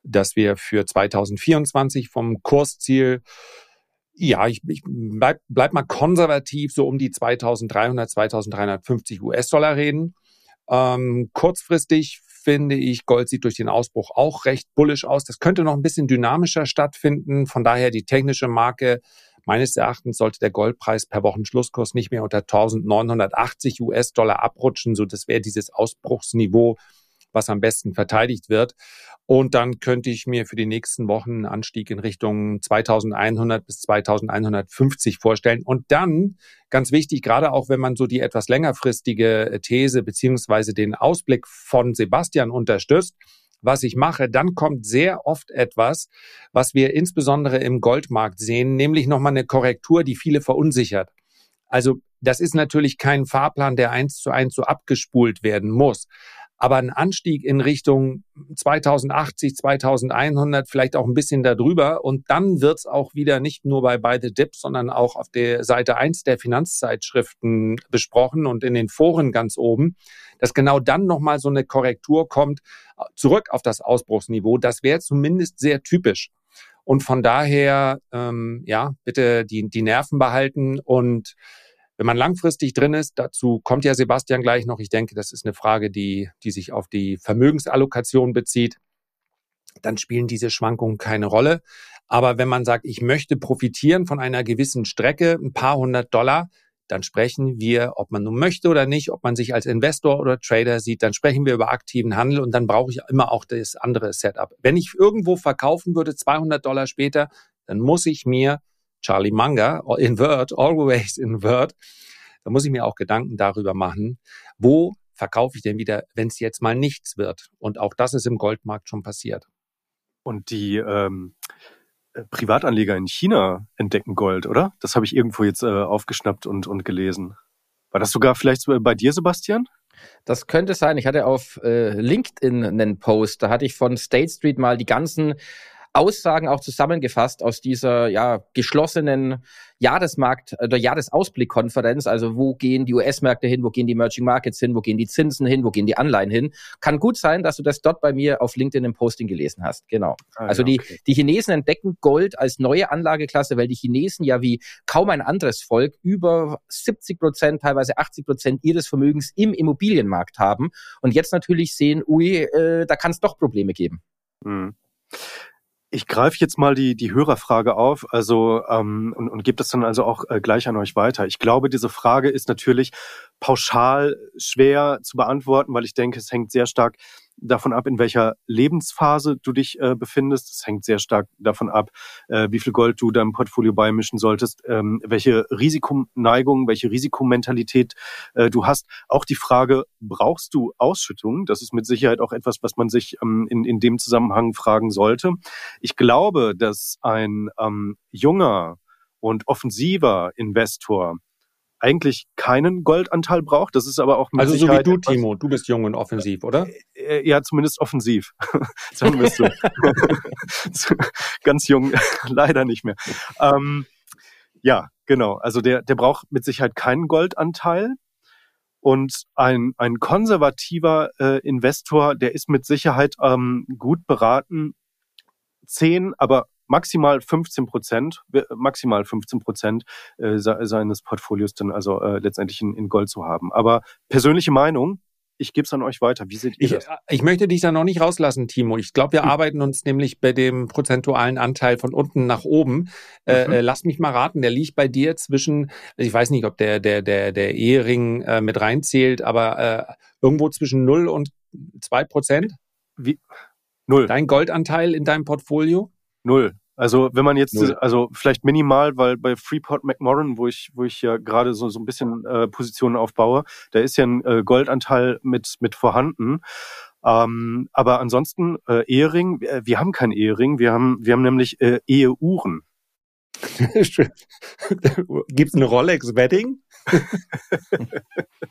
Speaker 3: dass wir für 2024 vom Kursziel ja, ich, ich bleib, bleib mal konservativ so um die 2300, 2350 US-Dollar reden. Ähm, kurzfristig finde ich, Gold sieht durch den Ausbruch auch recht bullisch aus. Das könnte noch ein bisschen dynamischer stattfinden. Von daher die technische Marke Meines Erachtens sollte der Goldpreis per Wochenschlusskurs nicht mehr unter 1980 US-Dollar abrutschen. So, das wäre dieses Ausbruchsniveau, was am besten verteidigt wird. Und dann könnte ich mir für die nächsten Wochen einen Anstieg in Richtung 2100 bis 2150 vorstellen. Und dann, ganz wichtig, gerade auch wenn man so die etwas längerfristige These beziehungsweise den Ausblick von Sebastian unterstützt, was ich mache, dann kommt sehr oft etwas, was wir insbesondere im Goldmarkt sehen, nämlich nochmal eine Korrektur, die viele verunsichert. Also das ist natürlich kein Fahrplan, der eins zu eins so abgespult werden muss aber ein Anstieg in Richtung 2080, 2100, vielleicht auch ein bisschen darüber. Und dann wird's auch wieder nicht nur bei By the Dip, sondern auch auf der Seite eins der Finanzzeitschriften besprochen und in den Foren ganz oben, dass genau dann nochmal so eine Korrektur kommt, zurück auf das Ausbruchsniveau. Das wäre zumindest sehr typisch. Und von daher, ähm, ja, bitte die, die Nerven behalten und wenn man langfristig drin ist, dazu kommt ja Sebastian gleich noch, ich denke, das ist eine Frage, die, die sich auf die Vermögensallokation bezieht, dann spielen diese Schwankungen keine Rolle. Aber wenn man sagt, ich möchte profitieren von einer gewissen Strecke, ein paar hundert Dollar, dann sprechen wir, ob man nun möchte oder nicht, ob man sich als Investor oder Trader sieht, dann sprechen wir über aktiven Handel und dann brauche ich immer auch das andere Setup. Wenn ich irgendwo verkaufen würde, 200 Dollar später, dann muss ich mir Charlie Munger, Invert, Always Invert, da muss ich mir auch Gedanken darüber machen, wo verkaufe ich denn wieder, wenn es jetzt mal nichts wird. Und auch das ist im Goldmarkt schon passiert.
Speaker 1: Und die ähm, äh, Privatanleger in China entdecken Gold, oder? Das habe ich irgendwo jetzt äh, aufgeschnappt und, und gelesen. War das sogar vielleicht bei dir, Sebastian?
Speaker 2: Das könnte sein. Ich hatte auf äh, LinkedIn einen Post, da hatte ich von State Street mal die ganzen Aussagen auch zusammengefasst aus dieser ja geschlossenen Jahresmarkt oder Jahresausblickkonferenz. Also wo gehen die US-Märkte hin, wo gehen die Emerging Markets hin, wo gehen die Zinsen hin, wo gehen die Anleihen hin. Kann gut sein, dass du das dort bei mir auf LinkedIn im Posting gelesen hast. Genau. Ah, also ja, okay. die, die Chinesen entdecken Gold als neue Anlageklasse, weil die Chinesen ja wie kaum ein anderes Volk über 70 Prozent, teilweise 80 Prozent ihres Vermögens im Immobilienmarkt haben und jetzt natürlich sehen, ui, äh, da kann es doch Probleme geben. Mhm.
Speaker 1: Ich greife jetzt mal die, die Hörerfrage auf, also ähm, und, und gebe das dann also auch äh, gleich an euch weiter. Ich glaube, diese Frage ist natürlich pauschal schwer zu beantworten, weil ich denke, es hängt sehr stark davon ab, in welcher Lebensphase du dich äh, befindest. Es hängt sehr stark davon ab, äh, wie viel Gold du deinem Portfolio beimischen solltest, ähm, welche Risikoneigung, welche Risikomentalität äh, du hast. Auch die Frage, brauchst du Ausschüttung? Das ist mit Sicherheit auch etwas, was man sich ähm, in, in dem Zusammenhang fragen sollte. Ich glaube, dass ein ähm, junger und offensiver Investor eigentlich keinen Goldanteil braucht. Das ist aber auch
Speaker 3: mit Also Sicherheit so wie du, Timo, du bist jung und offensiv, oder?
Speaker 1: Äh, äh, ja, zumindest offensiv. Sagen wir es so. Ganz jung, leider nicht mehr. Ähm, ja, genau. Also der, der braucht mit Sicherheit keinen Goldanteil. Und ein, ein konservativer äh, Investor, der ist mit Sicherheit ähm, gut beraten, zehn, aber maximal 15 Prozent, maximal 15 Prozent äh, seines Portfolios dann also äh, letztendlich in, in Gold zu haben. Aber persönliche Meinung, ich gebe es an euch weiter. Wie seht ihr
Speaker 3: ich,
Speaker 1: das?
Speaker 3: Äh, ich möchte dich da noch nicht rauslassen, Timo. Ich glaube, wir hm. arbeiten uns nämlich bei dem prozentualen Anteil von unten nach oben. Äh, mhm. Äh, lass mich mal raten, der liegt bei dir zwischen, also ich weiß nicht, ob der der der der Ehering äh, mit reinzählt, aber äh, irgendwo zwischen 0 und 2 Prozent.
Speaker 1: Wie? Null.
Speaker 3: Dein Goldanteil in deinem Portfolio?
Speaker 1: Null. Also wenn man jetzt, Null. also vielleicht minimal, weil bei Freeport McMoran, wo ich, wo ich ja gerade so, so ein bisschen äh, Positionen aufbaue, da ist ja ein äh, Goldanteil mit, mit vorhanden. Ähm, aber ansonsten äh, Ehering, wir, wir haben kein Ehering, wir haben, wir haben nämlich äh, Eheuhren.
Speaker 3: Gibt es eine Rolex-Wedding?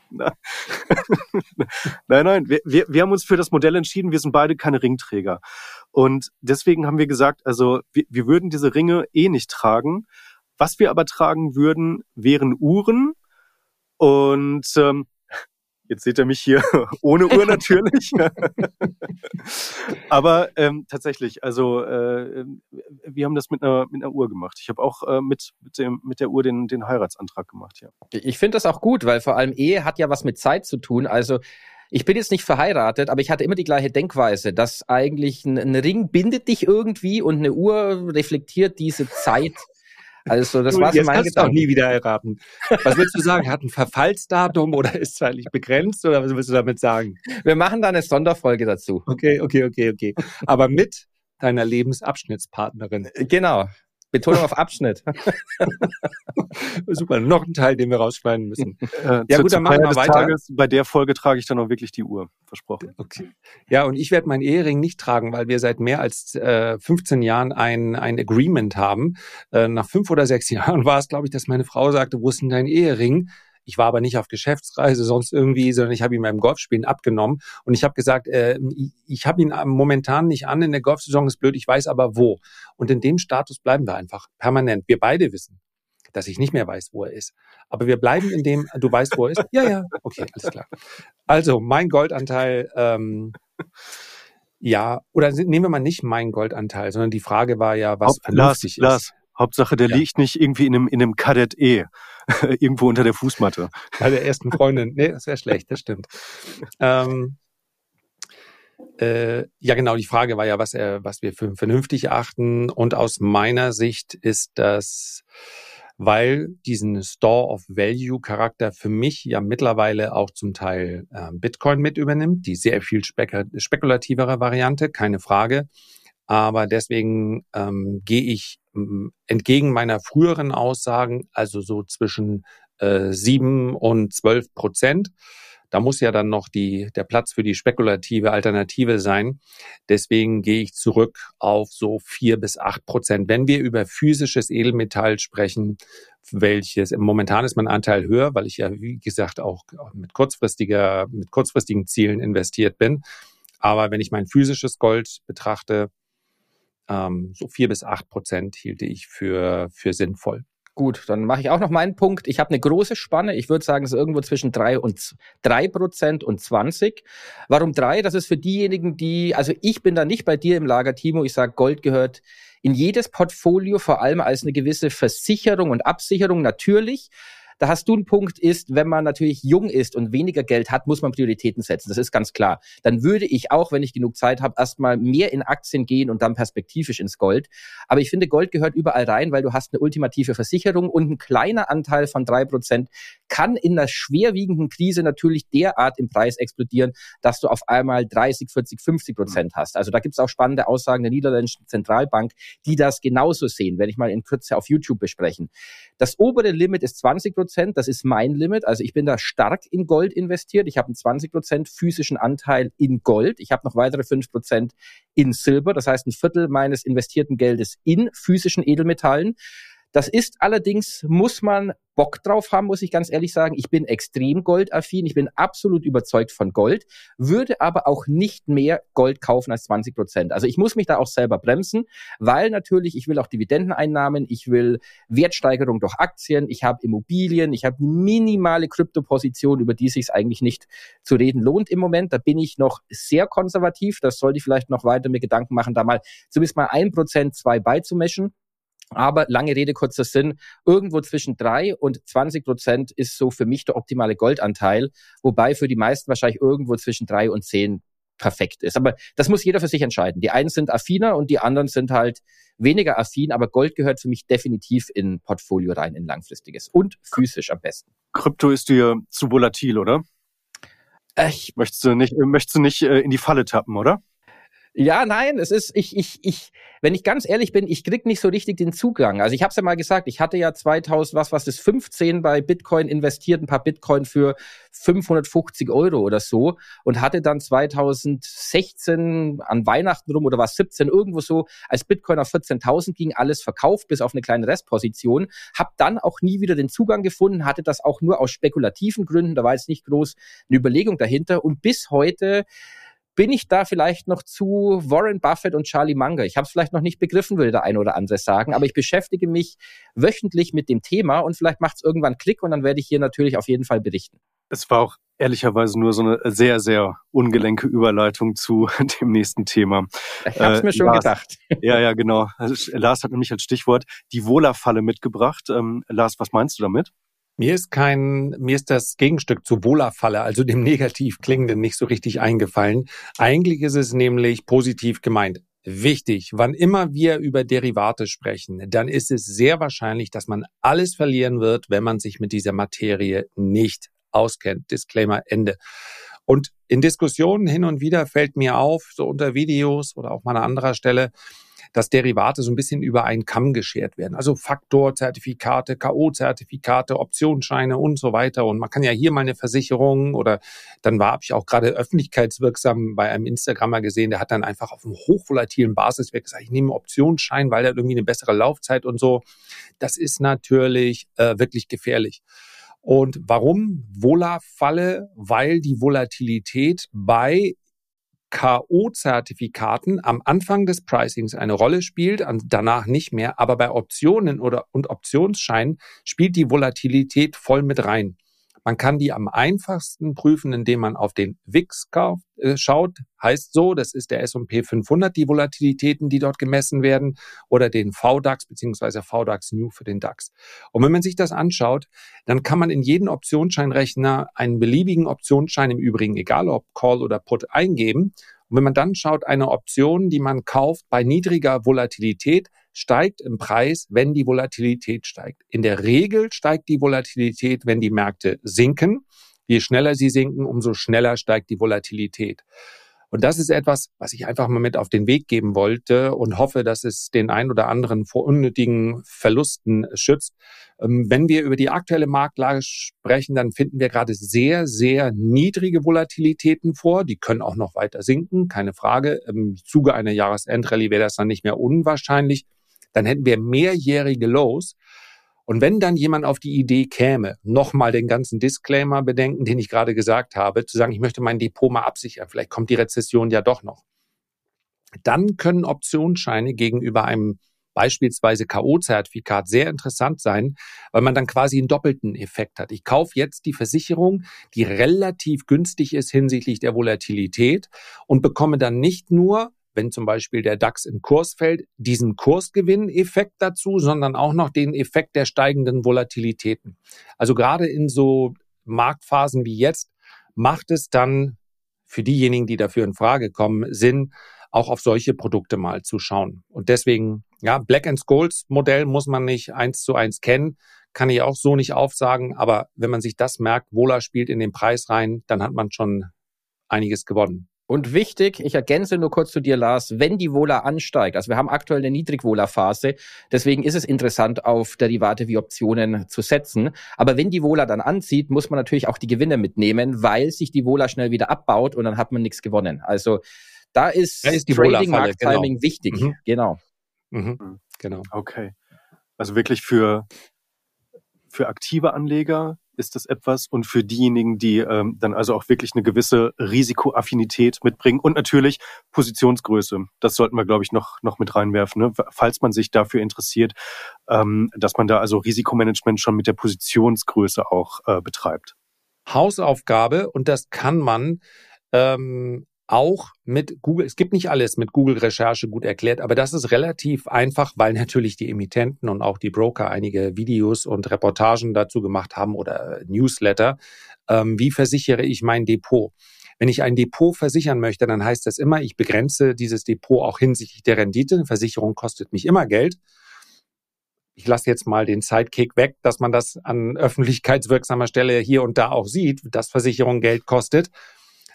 Speaker 1: nein, nein, wir, wir, wir haben uns für das Modell entschieden, wir sind beide keine Ringträger. Und deswegen haben wir gesagt, also wir, wir würden diese Ringe eh nicht tragen. Was wir aber tragen würden, wären Uhren. Und ähm, Jetzt seht ihr mich hier ohne Uhr natürlich. Aber ähm, tatsächlich, also äh, wir haben das mit einer, mit einer Uhr gemacht. Ich habe auch äh, mit, mit, dem, mit der Uhr den, den Heiratsantrag gemacht, ja.
Speaker 2: Ich finde das auch gut, weil vor allem Ehe hat ja was mit Zeit zu tun. Also ich bin jetzt nicht verheiratet, aber ich hatte immer die gleiche Denkweise, dass eigentlich ein, ein Ring bindet dich irgendwie und eine Uhr reflektiert diese Zeit Also das war
Speaker 3: so mein Gedanke. auch nie wieder erraten. Was willst du sagen? Hat ein Verfallsdatum oder ist zeitlich begrenzt oder was willst du damit sagen?
Speaker 2: Wir machen da eine Sonderfolge dazu.
Speaker 3: Okay, okay, okay, okay. Aber mit deiner Lebensabschnittspartnerin.
Speaker 2: Genau. Betonung auf Abschnitt.
Speaker 3: Super, noch ein Teil, den wir rausschneiden müssen.
Speaker 1: Äh, ja gut, dann machen wir weiter. Tages, bei der Folge trage ich dann auch wirklich die Uhr, versprochen.
Speaker 3: Okay. Ja, und ich werde meinen Ehering nicht tragen, weil wir seit mehr als äh, 15 Jahren ein, ein Agreement haben. Äh, nach fünf oder sechs Jahren war es, glaube ich, dass meine Frau sagte, wo ist denn dein Ehering? Ich war aber nicht auf Geschäftsreise, sonst irgendwie, sondern ich habe ihn beim Golfspielen abgenommen. Und ich habe gesagt, äh, ich, habe ihn momentan nicht an, in der Golfsaison ist blöd, ich weiß aber wo. Und in dem Status bleiben wir einfach permanent. Wir beide wissen, dass ich nicht mehr weiß, wo er ist. Aber wir bleiben in dem, du weißt, wo er ist? Ja, ja, okay, alles klar. Also mein Goldanteil, ähm, ja, oder nehmen wir mal nicht meinen Goldanteil, sondern die Frage war ja, was
Speaker 1: Ob, vernünftig Lars, ist. Lars, Hauptsache, der ja. liegt nicht irgendwie in einem, in einem Kadett E, irgendwo unter der Fußmatte.
Speaker 3: Bei der ersten Freundin. Nee, das wäre schlecht, das stimmt. ähm, äh, ja, genau, die Frage war ja, was, er, was wir für vernünftig achten. Und aus meiner Sicht ist das, weil diesen Store of Value Charakter für mich ja mittlerweile auch zum Teil äh, Bitcoin mit übernimmt, die sehr viel spekulativere Variante, keine Frage. Aber deswegen ähm, gehe ich entgegen meiner früheren Aussagen, also so zwischen äh, 7 und 12 Prozent. Da muss ja dann noch die, der Platz für die spekulative Alternative sein. Deswegen gehe ich zurück auf so vier bis acht Prozent. Wenn wir über physisches Edelmetall sprechen, welches momentan ist mein Anteil höher, weil ich ja, wie gesagt, auch mit kurzfristiger, mit kurzfristigen Zielen investiert bin. Aber wenn ich mein physisches Gold betrachte, ähm, so vier bis acht Prozent hielte ich für, für sinnvoll.
Speaker 2: Gut, dann mache ich auch noch meinen Punkt. Ich habe eine große Spanne. Ich würde sagen, es ist irgendwo zwischen drei und drei Prozent und 20. Warum drei? Das ist für diejenigen, die, also ich bin da nicht bei dir im Lager, Timo. Ich sage, Gold gehört in jedes Portfolio, vor allem als eine gewisse Versicherung und Absicherung natürlich. Da hast du einen Punkt, ist, wenn man natürlich jung ist und weniger Geld hat, muss man Prioritäten setzen. Das ist ganz klar. Dann würde ich auch, wenn ich genug Zeit habe, erstmal mehr in Aktien gehen und dann perspektivisch ins Gold. Aber ich finde, Gold gehört überall rein, weil du hast eine ultimative Versicherung und ein kleiner Anteil von drei Prozent kann in einer schwerwiegenden Krise natürlich derart im Preis explodieren, dass du auf einmal 30, 40, 50 Prozent hast. Also da gibt es auch spannende Aussagen der niederländischen Zentralbank, die das genauso sehen, werde ich mal in Kürze auf YouTube besprechen. Das obere Limit ist 20 Prozent. Prozent. Das ist mein Limit. Also ich bin da stark in Gold investiert. Ich habe einen 20 Prozent physischen Anteil in Gold. Ich habe noch weitere 5 Prozent in Silber. Das heißt, ein Viertel meines investierten Geldes in physischen Edelmetallen. Das ist allerdings, muss man Bock drauf haben, muss ich ganz ehrlich sagen. Ich bin extrem goldaffin, ich bin absolut überzeugt von Gold, würde aber auch nicht mehr Gold kaufen als 20 Prozent. Also ich muss mich da auch selber bremsen, weil natürlich, ich will auch Dividendeneinnahmen, ich will Wertsteigerung durch Aktien, ich habe Immobilien, ich habe minimale Kryptoposition, über die sich eigentlich nicht zu reden lohnt im Moment. Da bin ich noch sehr konservativ. Das sollte ich vielleicht noch weiter mir Gedanken machen, da mal zumindest mal ein Prozent, zwei beizumischen. Aber lange Rede, kurzer Sinn, irgendwo zwischen drei und 20 Prozent ist so für mich der optimale Goldanteil, wobei für die meisten wahrscheinlich irgendwo zwischen drei und zehn perfekt ist. Aber das muss jeder für sich entscheiden. Die einen sind affiner und die anderen sind halt weniger affin, aber Gold gehört für mich definitiv in Portfolio rein, in langfristiges und physisch am besten.
Speaker 1: Krypto ist dir zu volatil, oder? Ich möchtest du nicht, möchtest du nicht äh, in die Falle tappen, oder?
Speaker 2: Ja, nein, es ist, ich, ich, ich, wenn ich ganz ehrlich bin, ich krieg nicht so richtig den Zugang. Also ich habe es ja mal gesagt, ich hatte ja 2000, was was ist 15 bei Bitcoin investiert, ein paar Bitcoin für 550 Euro oder so und hatte dann 2016 an Weihnachten rum oder was 17 irgendwo so, als Bitcoin auf 14.000 ging, alles verkauft bis auf eine kleine Restposition, habe dann auch nie wieder den Zugang gefunden, hatte das auch nur aus spekulativen Gründen, da war jetzt nicht groß eine Überlegung dahinter und bis heute bin ich da vielleicht noch zu Warren Buffett und Charlie Munger? Ich habe es vielleicht noch nicht begriffen, würde der eine oder andere sagen, aber ich beschäftige mich wöchentlich mit dem Thema und vielleicht macht es irgendwann Klick und dann werde ich hier natürlich auf jeden Fall berichten.
Speaker 1: Es war auch ehrlicherweise nur so eine sehr, sehr ungelenke Überleitung zu dem nächsten Thema.
Speaker 2: Ich habe es mir äh, schon Lars, gedacht.
Speaker 1: Ja, ja, genau. Lars hat nämlich als Stichwort die Wohlerfalle mitgebracht. Ähm, Lars, was meinst du damit?
Speaker 3: Mir ist kein, mir ist das Gegenstück zu Wohlerfalle, also dem negativ klingenden, nicht so richtig eingefallen. Eigentlich ist es nämlich positiv gemeint. wichtig. Wann immer wir über Derivate sprechen, dann ist es sehr wahrscheinlich, dass man alles verlieren wird, wenn man sich mit dieser Materie nicht auskennt. Disclaimer Ende. Und in Diskussionen hin und wieder fällt mir auf, so unter Videos oder auch mal an anderer Stelle, dass Derivate so ein bisschen über einen Kamm geschert werden. Also Faktorzertifikate, K.O.-Zertifikate, Optionsscheine und so weiter. Und man kann ja hier mal eine Versicherung oder dann war habe ich auch gerade öffentlichkeitswirksam bei einem Instagrammer gesehen, der hat dann einfach auf einem hochvolatilen Basiswert gesagt, ich nehme Optionsschein, weil er irgendwie eine bessere Laufzeit und so. Das ist natürlich äh, wirklich gefährlich. Und warum Vola-Falle? Weil die Volatilität bei K.O.-Zertifikaten am Anfang des Pricings eine Rolle spielt, danach nicht mehr, aber bei Optionen oder und Optionsscheinen spielt die Volatilität voll mit rein. Man kann die am einfachsten prüfen, indem man auf den WIX äh, schaut. Heißt so, das ist der S&P 500, die Volatilitäten, die dort gemessen werden, oder den VDAX beziehungsweise VDAX New für den DAX. Und wenn man sich das anschaut, dann kann man in jeden Optionsscheinrechner einen beliebigen Optionsschein im Übrigen, egal ob Call oder Put, eingeben. Und wenn man dann schaut, eine Option, die man kauft bei niedriger Volatilität, steigt im Preis, wenn die Volatilität steigt. In der Regel steigt die Volatilität, wenn die Märkte sinken. Je schneller sie sinken, umso schneller steigt die Volatilität. Und das ist etwas, was ich einfach mal mit auf den Weg geben wollte und hoffe, dass es den ein oder anderen vor unnötigen Verlusten schützt. Ähm, wenn wir über die aktuelle Marktlage sprechen, dann finden wir gerade sehr, sehr niedrige Volatilitäten vor. Die können auch noch weiter sinken, keine Frage. Im Zuge einer Jahresendrallye wäre das dann nicht mehr unwahrscheinlich dann hätten wir mehrjährige Lows. Und wenn dann jemand auf die Idee käme, nochmal den ganzen Disclaimer bedenken, den ich gerade gesagt habe, zu sagen, ich möchte mein Depot mal absichern, vielleicht kommt die Rezession ja doch noch. Dann können Optionsscheine gegenüber einem beispielsweise K.O.-Zertifikat sehr interessant sein, weil man dann quasi einen doppelten Effekt hat. Ich kaufe jetzt die Versicherung, die relativ günstig ist hinsichtlich der Volatilität und bekomme dann nicht nur wenn zum Beispiel der DAX im Kurs fällt, diesen Kursgewinneffekt dazu, sondern auch noch den Effekt der steigenden Volatilitäten. Also gerade in so Marktphasen wie jetzt macht es dann für diejenigen, die dafür in Frage kommen, Sinn, auch auf solche Produkte mal zu schauen. Und deswegen, ja, Black and Scholes Modell muss man nicht eins zu eins kennen, kann ich auch so nicht aufsagen, aber wenn man sich das merkt, Wohler spielt in den Preis rein, dann hat man schon einiges gewonnen.
Speaker 2: Und wichtig, ich ergänze nur kurz zu dir, Lars, wenn die Vola ansteigt, also wir haben aktuell eine Niedrig-Vola-Phase, deswegen ist es interessant, auf Derivate wie Optionen zu setzen. Aber wenn die Vola dann anzieht, muss man natürlich auch die Gewinne mitnehmen, weil sich die Vola schnell wieder abbaut und dann hat man nichts gewonnen. Also da ist,
Speaker 3: da ist die
Speaker 2: Trading-Markt-Timing genau. wichtig.
Speaker 3: Mhm.
Speaker 2: Genau.
Speaker 1: Mhm. mhm. Genau. Okay. Also wirklich für, für aktive Anleger ist das etwas und für diejenigen, die ähm, dann also auch wirklich eine gewisse Risikoaffinität mitbringen und natürlich Positionsgröße. Das sollten wir, glaube ich, noch, noch mit reinwerfen, ne? falls man sich dafür interessiert, ähm, dass man da also Risikomanagement schon mit der Positionsgröße auch äh, betreibt.
Speaker 3: Hausaufgabe und das kann man ähm, auch mit Google, es gibt nicht alles mit Google-Recherche gut erklärt, aber das ist relativ einfach, weil natürlich die Emittenten und auch die Broker einige Videos und Reportagen dazu gemacht haben oder Newsletter. Ähm, wie versichere ich mein Depot? Wenn ich ein Depot versichern möchte, dann heißt das immer, ich begrenze dieses Depot auch hinsichtlich der Rendite. Eine Versicherung kostet mich immer Geld. Ich lasse jetzt mal den Sidekick weg, dass man das an öffentlichkeitswirksamer Stelle hier und da auch sieht, dass Versicherung Geld kostet.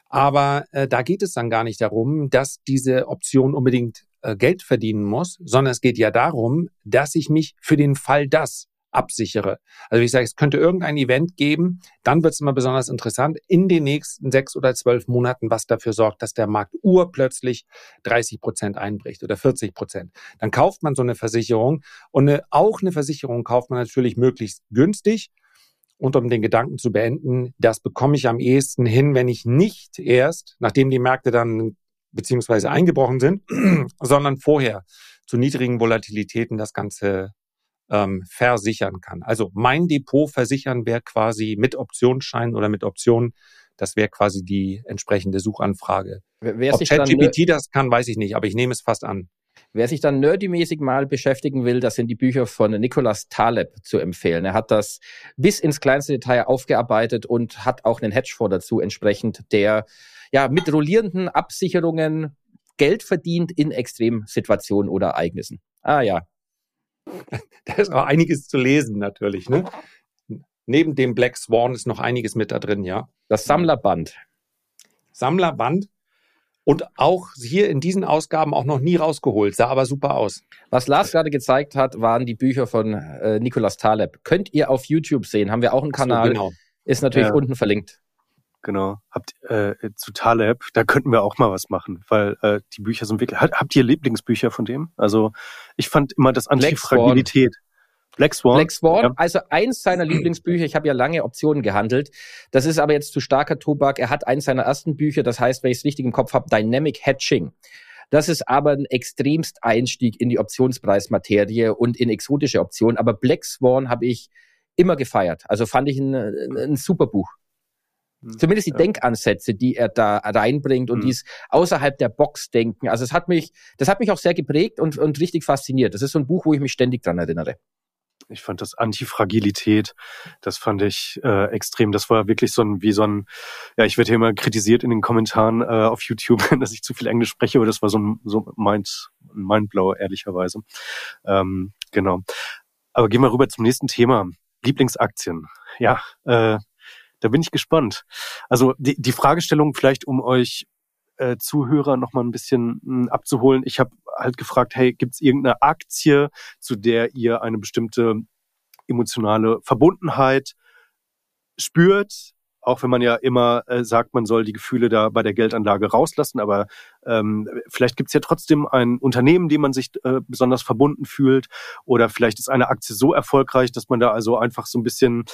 Speaker 3: Aber äh, da geht es dann gar nicht darum, dass diese Option unbedingt äh, Geld verdienen muss, sondern es geht ja darum, dass ich mich für den Fall das absichere. Also wie ich sage, es könnte irgendein Event geben, dann wird es immer besonders interessant in den nächsten sechs oder zwölf Monaten, was dafür sorgt, dass der Markt urplötzlich 30 Prozent einbricht oder 40 Prozent. Dann kauft man so eine Versicherung und eine, auch eine Versicherung kauft man natürlich möglichst günstig und um den Gedanken zu beenden, das bekomme ich am ehesten hin, wenn ich nicht erst, nachdem die Märkte dann beziehungsweise eingebrochen sind, sondern vorher zu niedrigen Volatilitäten das Ganze ähm, versichern kann. Also mein Depot versichern wäre quasi mit Optionsschein oder mit Optionen, das wäre quasi die entsprechende Suchanfrage. Wer Ob ChatGPT das kann, weiß ich nicht, aber ich nehme es fast an.
Speaker 2: Wer sich dann nerdymäßig mal beschäftigen will, das sind die Bücher von Nicolas Taleb zu empfehlen. Er hat das bis ins kleinste Detail aufgearbeitet und hat auch einen Hedgefonds dazu entsprechend, der ja mit rollierenden Absicherungen Geld verdient in Extremsituationen oder Ereignissen. Ah ja.
Speaker 3: Da ist auch einiges zu lesen natürlich. Ne? Neben dem Black Swan ist noch einiges mit da drin, ja.
Speaker 2: Das Sammlerband.
Speaker 3: Sammlerband und auch hier in diesen Ausgaben auch noch nie rausgeholt, sah aber super aus.
Speaker 2: Was Lars gerade gezeigt hat, waren die Bücher von äh, Nicolas Taleb. Könnt ihr auf YouTube sehen, haben wir auch einen Kanal, so, genau. ist natürlich ja. unten verlinkt.
Speaker 1: Genau. Habt äh, zu Taleb, da könnten wir auch mal was machen, weil äh, die Bücher sind wirklich. Habt ihr Lieblingsbücher von dem? Also ich fand immer das Antifragilität.
Speaker 2: Black Swan. Black Swan, ja. also eins seiner Lieblingsbücher. Ich habe ja lange Optionen gehandelt. Das ist aber jetzt zu starker Tobak. Er hat eins seiner ersten Bücher, das heißt, wenn ich es richtig im Kopf habe, Dynamic Hatching. Das ist aber ein extremst Einstieg in die Optionspreismaterie und in exotische Optionen. Aber Black Swan habe ich immer gefeiert. Also fand ich ein, ein super Buch. Hm, Zumindest die ja. Denkansätze, die er da reinbringt und mhm. dies außerhalb der Box denken. Also es hat mich, das hat mich auch sehr geprägt und, und richtig fasziniert. Das ist so ein Buch, wo ich mich ständig dran erinnere.
Speaker 1: Ich fand das Antifragilität, das fand ich äh, extrem. Das war wirklich so ein, wie so ein, ja, ich werde hier immer kritisiert in den Kommentaren äh, auf YouTube, dass ich zu viel Englisch spreche, aber das war so ein so Mind, Mindblow, ehrlicherweise. Ähm, genau. Aber gehen wir rüber zum nächsten Thema. Lieblingsaktien. Ja, äh, da bin ich gespannt. Also die, die Fragestellung vielleicht, um euch äh, Zuhörer noch mal ein bisschen hm, abzuholen. Ich habe halt gefragt, hey, gibt es irgendeine Aktie, zu der ihr eine bestimmte emotionale Verbundenheit spürt, auch wenn man ja immer äh, sagt, man soll die Gefühle da bei der Geldanlage rauslassen, aber ähm, vielleicht gibt es ja trotzdem ein Unternehmen, dem man sich äh, besonders verbunden fühlt, oder vielleicht ist eine Aktie so erfolgreich, dass man da also einfach so ein bisschen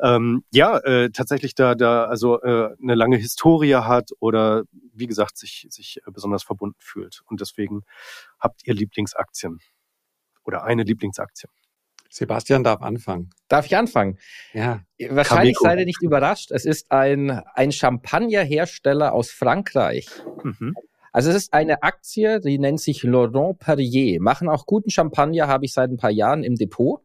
Speaker 1: ähm, ja äh, tatsächlich da da also äh, eine lange Historie hat oder wie gesagt sich sich äh, besonders verbunden fühlt und deswegen habt ihr Lieblingsaktien oder eine Lieblingsaktie.
Speaker 3: Sebastian darf anfangen.
Speaker 2: Darf ich anfangen?
Speaker 3: Ja.
Speaker 2: Wahrscheinlich seid ihr nicht überrascht. Es ist ein, ein Champagnerhersteller aus Frankreich. Mhm. Also es ist eine Aktie, die nennt sich Laurent Perrier. Machen auch guten Champagner, habe ich seit ein paar Jahren im Depot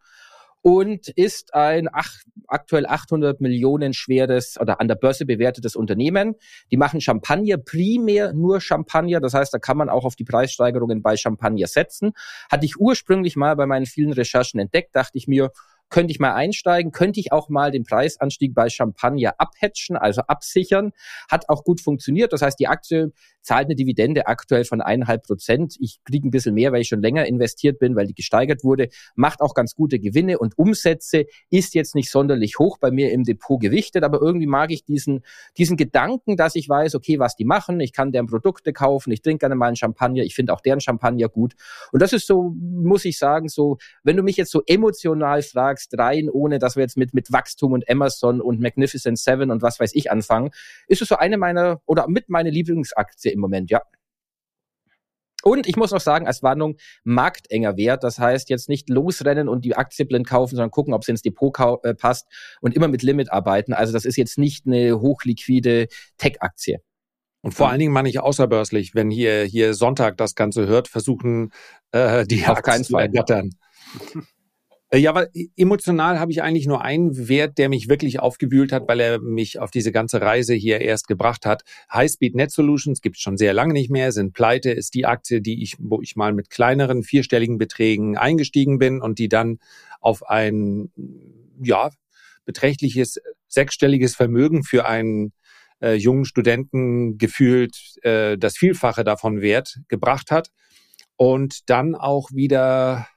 Speaker 2: und ist ein ach, aktuell 800 Millionen schweres oder an der Börse bewertetes Unternehmen. Die machen Champagner, primär nur Champagner. Das heißt, da kann man auch auf die Preissteigerungen bei Champagner setzen. Hatte ich ursprünglich mal bei meinen vielen Recherchen entdeckt, dachte ich mir, könnte ich mal einsteigen, könnte ich auch mal den Preisanstieg bei Champagner abhatchen, also absichern. Hat auch gut funktioniert. Das heißt, die Aktie zahlt eine Dividende aktuell von eineinhalb Prozent. Ich kriege ein bisschen mehr, weil ich schon länger investiert bin, weil die gesteigert wurde. Macht auch ganz gute Gewinne und Umsätze. Ist jetzt nicht sonderlich hoch bei mir im Depot gewichtet, aber irgendwie mag ich diesen, diesen Gedanken, dass ich weiß, okay, was die machen. Ich kann deren Produkte kaufen. Ich trinke gerne mal einen Champagner. Ich finde auch deren Champagner gut. Und das ist so, muss ich sagen, so, wenn du mich jetzt so emotional fragst, sagst, rein, ohne dass wir jetzt mit, mit Wachstum und Amazon und Magnificent Seven und was weiß ich anfangen, ist es so eine meiner oder mit meine Lieblingsaktie im Moment, ja. Und ich muss noch sagen, als Warnung, marktenger Wert. Das heißt, jetzt nicht losrennen und die Aktie blind kaufen, sondern gucken, ob sie ins Depot äh, passt und immer mit Limit arbeiten. Also das ist jetzt nicht eine hochliquide Tech-Aktie.
Speaker 3: Und vor allen Dingen meine ich außerbörslich, wenn hier, hier Sonntag das Ganze hört, versuchen äh, die Auf
Speaker 2: keinen Fall.
Speaker 3: ergattern. Äh, ja, aber emotional habe ich eigentlich nur einen Wert, der mich wirklich aufgewühlt hat, weil er mich auf diese ganze Reise hier erst gebracht hat. Highspeed Net Solutions gibt es schon sehr lange nicht mehr, sind pleite, ist die Aktie, die ich, wo ich mal mit kleineren vierstelligen Beträgen eingestiegen bin und die dann auf ein, ja, beträchtliches sechsstelliges Vermögen für einen äh, jungen Studenten gefühlt äh, das Vielfache davon wert gebracht hat und dann auch wieder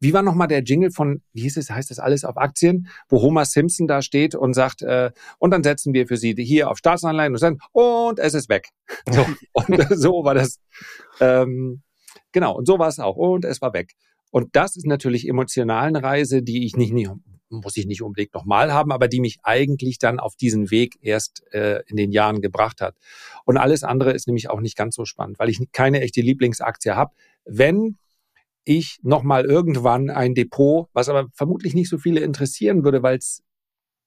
Speaker 3: wie war nochmal der Jingle von, wie hieß es, heißt das alles auf Aktien, wo Homer Simpson da steht und sagt, äh, und dann setzen wir für Sie hier auf Staatsanleihen und dann, und es ist weg. So, und so war das. Ähm, genau, und so war es auch. Und es war weg. Und das ist natürlich emotional eine Reise, die ich nicht, nicht muss ich nicht unbedingt nochmal haben, aber die mich eigentlich dann auf diesen Weg erst äh, in den Jahren gebracht hat. Und alles andere ist nämlich auch nicht ganz so spannend, weil ich keine echte Lieblingsaktie habe. Wenn ich nochmal irgendwann ein Depot, was aber vermutlich nicht so viele interessieren würde, weil es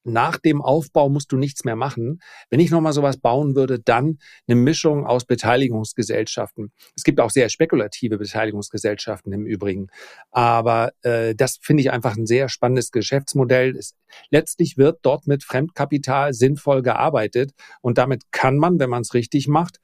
Speaker 3: nach dem Aufbau musst du nichts mehr machen. Wenn ich nochmal sowas bauen würde, dann eine Mischung aus Beteiligungsgesellschaften. Es gibt auch sehr spekulative Beteiligungsgesellschaften im Übrigen. Aber äh, das finde ich einfach ein sehr spannendes Geschäftsmodell. Es, letztlich wird dort mit Fremdkapital sinnvoll gearbeitet und damit kann man, wenn man es richtig macht,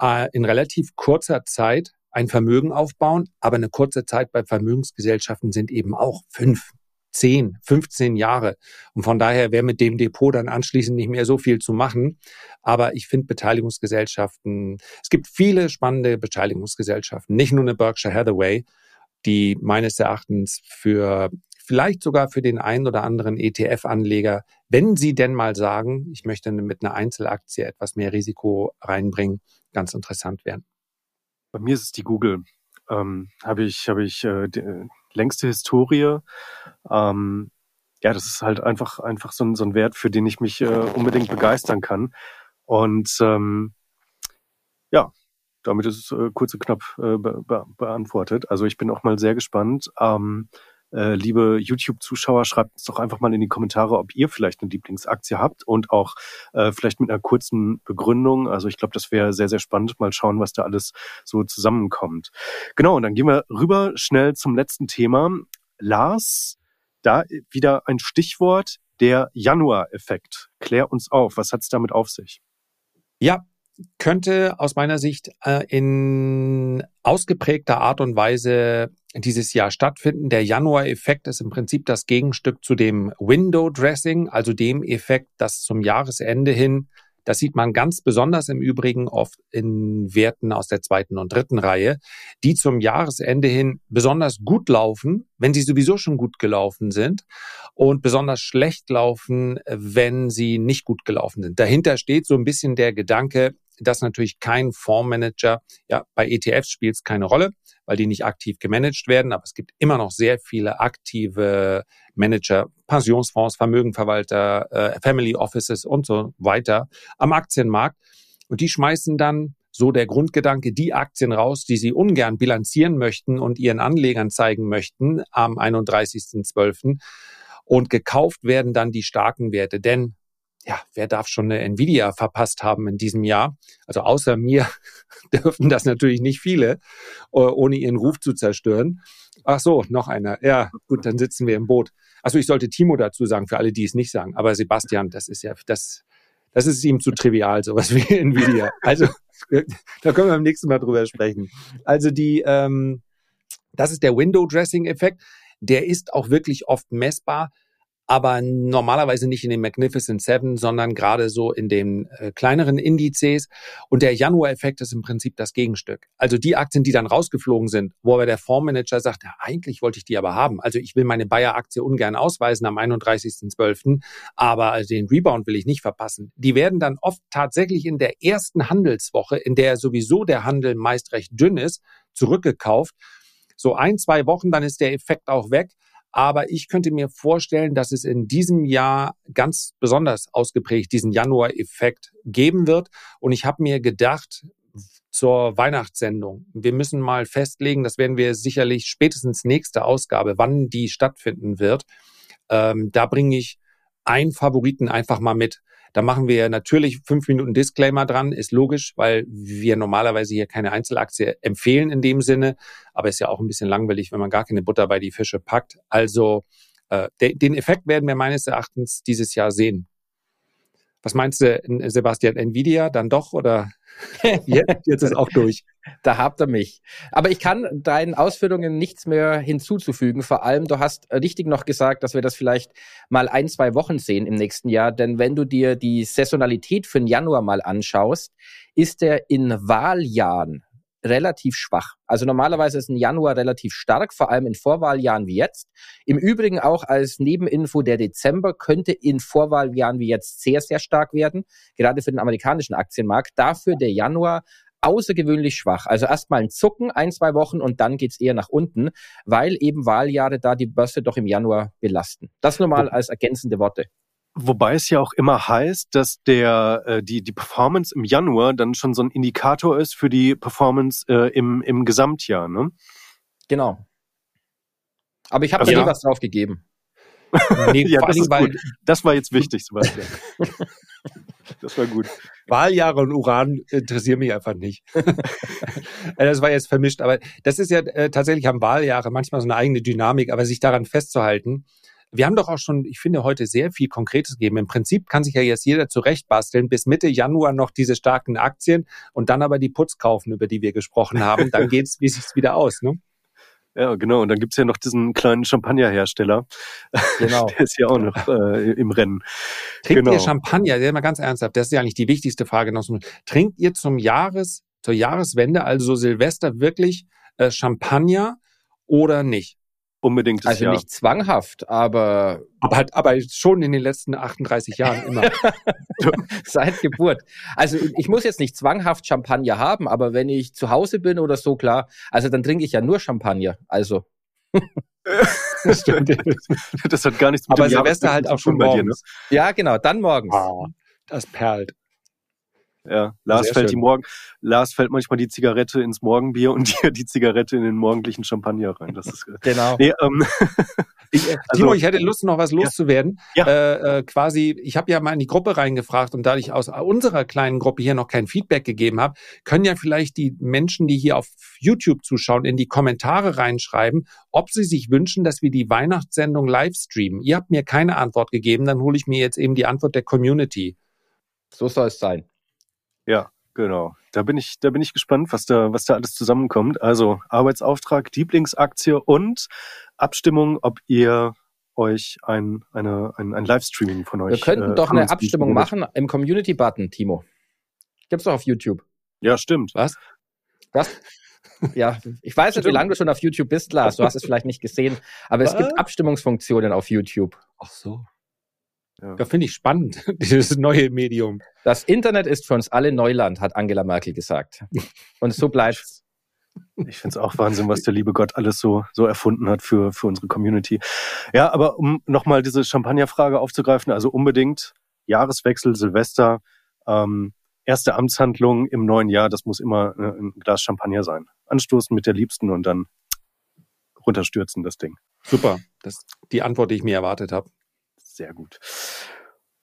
Speaker 3: äh, in relativ kurzer Zeit ein Vermögen aufbauen, aber eine kurze Zeit bei Vermögensgesellschaften sind eben auch fünf, 10, 15 Jahre. Und von daher wäre mit dem Depot dann anschließend nicht mehr so viel zu machen. Aber ich finde Beteiligungsgesellschaften, es gibt viele spannende Beteiligungsgesellschaften, nicht nur eine Berkshire Hathaway, die meines Erachtens für vielleicht sogar für den einen oder anderen ETF-Anleger, wenn sie denn mal sagen, ich möchte mit einer Einzelaktie etwas mehr Risiko reinbringen, ganz interessant werden.
Speaker 1: Bei mir ist es die Google. Ähm, habe ich, habe ich äh, die, längste Historie. Ähm, ja, das ist halt einfach, einfach so ein, so ein Wert, für den ich mich äh, unbedingt begeistern kann. Und ähm, ja, damit ist es äh, kurz und knapp äh, be be beantwortet. Also ich bin auch mal sehr gespannt. Ähm, äh, liebe YouTube-Zuschauer, schreibt uns doch einfach mal in die Kommentare, ob ihr vielleicht eine Lieblingsaktie habt und auch äh, vielleicht mit einer kurzen Begründung. Also ich glaube, das wäre sehr, sehr spannend. Mal schauen, was da alles so zusammenkommt. Genau, und dann gehen wir rüber schnell zum letzten Thema. Lars, da wieder ein Stichwort, der Januar-Effekt. Klär uns auf, was hat es damit auf sich?
Speaker 3: Ja, könnte aus meiner Sicht äh, in ausgeprägter Art und Weise dieses Jahr stattfinden. Der Januar-Effekt ist im Prinzip das Gegenstück zu dem Window-Dressing, also dem Effekt, dass zum Jahresende hin das sieht man ganz besonders im Übrigen oft in Werten aus der zweiten und dritten Reihe, die zum Jahresende hin besonders gut laufen, wenn sie sowieso schon gut gelaufen sind und besonders schlecht laufen, wenn sie nicht gut gelaufen sind. Dahinter steht so ein bisschen der Gedanke, dass natürlich kein Fondsmanager, ja, bei ETFs spielt es keine Rolle, weil die nicht aktiv gemanagt werden, aber es gibt immer noch sehr viele aktive Manager, Pensionsfonds, Vermögenverwalter, äh, Family Offices und so weiter am Aktienmarkt. Und die schmeißen dann so der Grundgedanke, die Aktien raus, die sie ungern bilanzieren möchten und ihren Anlegern zeigen möchten am 31.12. Und gekauft werden dann die starken Werte. Denn ja, wer darf schon eine Nvidia verpasst haben in diesem Jahr? Also außer mir dürfen das natürlich nicht viele, äh, ohne ihren Ruf zu zerstören. Ach so, noch einer. Ja, gut, dann sitzen wir im Boot. Also ich sollte Timo dazu sagen, für alle, die es nicht sagen. Aber Sebastian, das ist ja, das, das ist ihm zu trivial, sowas wie Nvidia. Also, da können wir beim nächsten Mal drüber sprechen. Also die, ähm, das ist der Window-Dressing-Effekt. Der ist auch wirklich oft messbar aber normalerweise nicht in den Magnificent Seven, sondern gerade so in den äh, kleineren Indizes. Und der Januar-Effekt ist im Prinzip das Gegenstück. Also die Aktien, die dann rausgeflogen sind, wo aber der Fondsmanager sagt, ja, eigentlich wollte ich die aber haben. Also ich will meine Bayer-Aktie ungern ausweisen am 31.12., aber den Rebound will ich nicht verpassen. Die werden dann oft tatsächlich in der ersten Handelswoche, in der sowieso der Handel meist recht dünn ist, zurückgekauft. So ein, zwei Wochen, dann ist der Effekt auch weg. Aber ich könnte mir vorstellen, dass es in diesem Jahr ganz besonders ausgeprägt diesen Januar-Effekt geben wird. Und ich habe mir gedacht, zur Weihnachtssendung. Wir müssen mal festlegen, das werden wir sicherlich spätestens nächste Ausgabe, wann die stattfinden wird. Ähm, da bringe ich einen Favoriten einfach mal mit. Da machen wir natürlich fünf Minuten Disclaimer dran, ist logisch, weil wir normalerweise hier keine Einzelaktie empfehlen in dem Sinne. Aber ist ja auch ein bisschen langweilig, wenn man gar keine Butter bei die Fische packt. Also äh, de den Effekt werden wir meines Erachtens dieses Jahr sehen. Was meinst du, Sebastian, Nvidia dann doch oder jetzt, jetzt ist auch durch?
Speaker 2: Da habt ihr mich. Aber ich kann deinen Ausführungen nichts mehr hinzuzufügen. Vor allem, du hast richtig noch gesagt, dass wir das vielleicht mal ein, zwei Wochen sehen im nächsten Jahr. Denn wenn du dir die Saisonalität für den Januar mal anschaust, ist er in Wahljahren relativ schwach. Also normalerweise ist ein Januar relativ stark, vor allem in Vorwahljahren wie jetzt. Im Übrigen auch als Nebeninfo der Dezember könnte in Vorwahljahren wie jetzt sehr, sehr stark werden, gerade für den amerikanischen Aktienmarkt. Dafür der Januar außergewöhnlich schwach. Also erstmal ein Zucken, ein, zwei Wochen und dann geht's eher nach unten, weil eben Wahljahre da die Börse doch im Januar belasten. Das nur mal als ergänzende Worte.
Speaker 1: Wobei es ja auch immer heißt, dass der äh, die die Performance im Januar dann schon so ein Indikator ist für die Performance äh, im im Gesamtjahr, ne?
Speaker 2: Genau. Aber ich habe also, da nie ja. was drauf gegeben.
Speaker 1: Nee, ja, das, allem, weil, das war jetzt wichtig, Sebastian. das war gut.
Speaker 3: Wahljahre und Uran interessieren mich einfach nicht. das war jetzt vermischt, aber das ist ja äh, tatsächlich haben Wahljahre manchmal so eine eigene Dynamik, aber sich daran festzuhalten, wir haben doch auch schon, ich finde, heute sehr viel Konkretes gegeben. Im Prinzip kann sich ja jetzt jeder zurechtbasteln, bis Mitte Januar noch diese starken Aktien und dann aber die Putz kaufen, über die wir gesprochen haben. Dann geht's, wie sich's wieder aus, ne?
Speaker 1: Ja, genau. Und dann gibt's ja noch diesen kleinen Champagnerhersteller. Genau. Der ist ja auch noch äh, im Rennen.
Speaker 3: Trinkt genau. ihr Champagner? Ja, mal ganz ernsthaft. Das ist ja eigentlich die wichtigste Frage noch. Trinkt ihr zum Jahres, zur Jahreswende, also Silvester, wirklich äh, Champagner oder nicht?
Speaker 1: Unbedingt
Speaker 2: Also Jahr. nicht zwanghaft, aber.
Speaker 3: Aber, halt, aber schon in den letzten 38 Jahren immer.
Speaker 2: Seit Geburt. Also ich muss jetzt nicht zwanghaft Champagner haben, aber wenn ich zu Hause bin oder so, klar, also dann trinke ich ja nur Champagner. Also.
Speaker 1: das, das hat gar nichts
Speaker 3: mit Aber Silvester halt auch schon morgens. Dir, ne?
Speaker 2: Ja, genau, dann morgens.
Speaker 3: Oh, das perlt.
Speaker 1: Ja, Lars Sehr fällt schön. die Morgen, Lars fällt manchmal die Zigarette ins Morgenbier und dir die Zigarette in den morgendlichen Champagner rein. Das ist
Speaker 2: genau. Nee, ähm,
Speaker 3: ich, äh, also, Timo, ich hätte Lust, noch was loszuwerden. Ja. Äh, äh, quasi, ich habe ja mal in die Gruppe reingefragt und da ich aus unserer kleinen Gruppe hier noch kein Feedback gegeben habe, können ja vielleicht die Menschen, die hier auf YouTube zuschauen, in die Kommentare reinschreiben, ob sie sich wünschen, dass wir die Weihnachtssendung live streamen. Ihr habt mir keine Antwort gegeben, dann hole ich mir jetzt eben die Antwort der Community.
Speaker 2: So soll es sein.
Speaker 1: Ja, genau. Da bin ich, da bin ich gespannt, was da, was da alles zusammenkommt. Also Arbeitsauftrag, Lieblingsaktie und Abstimmung, ob ihr euch ein, eine, ein, ein Livestreaming von euch.
Speaker 2: Wir könnten äh, doch eine Abstimmung machen im Community-Button, Timo. Gibt's doch auf YouTube.
Speaker 1: Ja, stimmt.
Speaker 2: Was? Was? Ja, ich weiß nicht, wie lange du schon auf YouTube bist, Lars. Du hast es vielleicht nicht gesehen, aber Was? es gibt Abstimmungsfunktionen auf YouTube.
Speaker 3: Ach so. Ja. Da finde ich spannend, dieses neue Medium.
Speaker 2: Das Internet ist für uns alle Neuland, hat Angela Merkel gesagt. Und so bleibt's.
Speaker 1: Ich finde es auch Wahnsinn, was der liebe Gott alles so, so erfunden hat für, für unsere Community. Ja, aber um nochmal diese Champagnerfrage aufzugreifen, also unbedingt Jahreswechsel, Silvester, ähm, erste Amtshandlung im neuen Jahr, das muss immer äh, ein Glas Champagner sein. Anstoßen mit der Liebsten und dann runterstürzen das Ding.
Speaker 3: Super, das ist die Antwort, die ich mir erwartet habe.
Speaker 1: Sehr gut.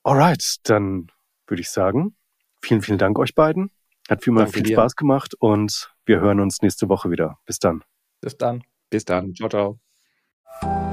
Speaker 1: Alright, dann würde ich sagen, vielen, vielen Dank euch beiden. Hat viel, mal viel dir. Spaß gemacht und wir hören uns nächste Woche wieder. Bis dann.
Speaker 2: Bis dann.
Speaker 3: Bis dann. Ciao, ciao.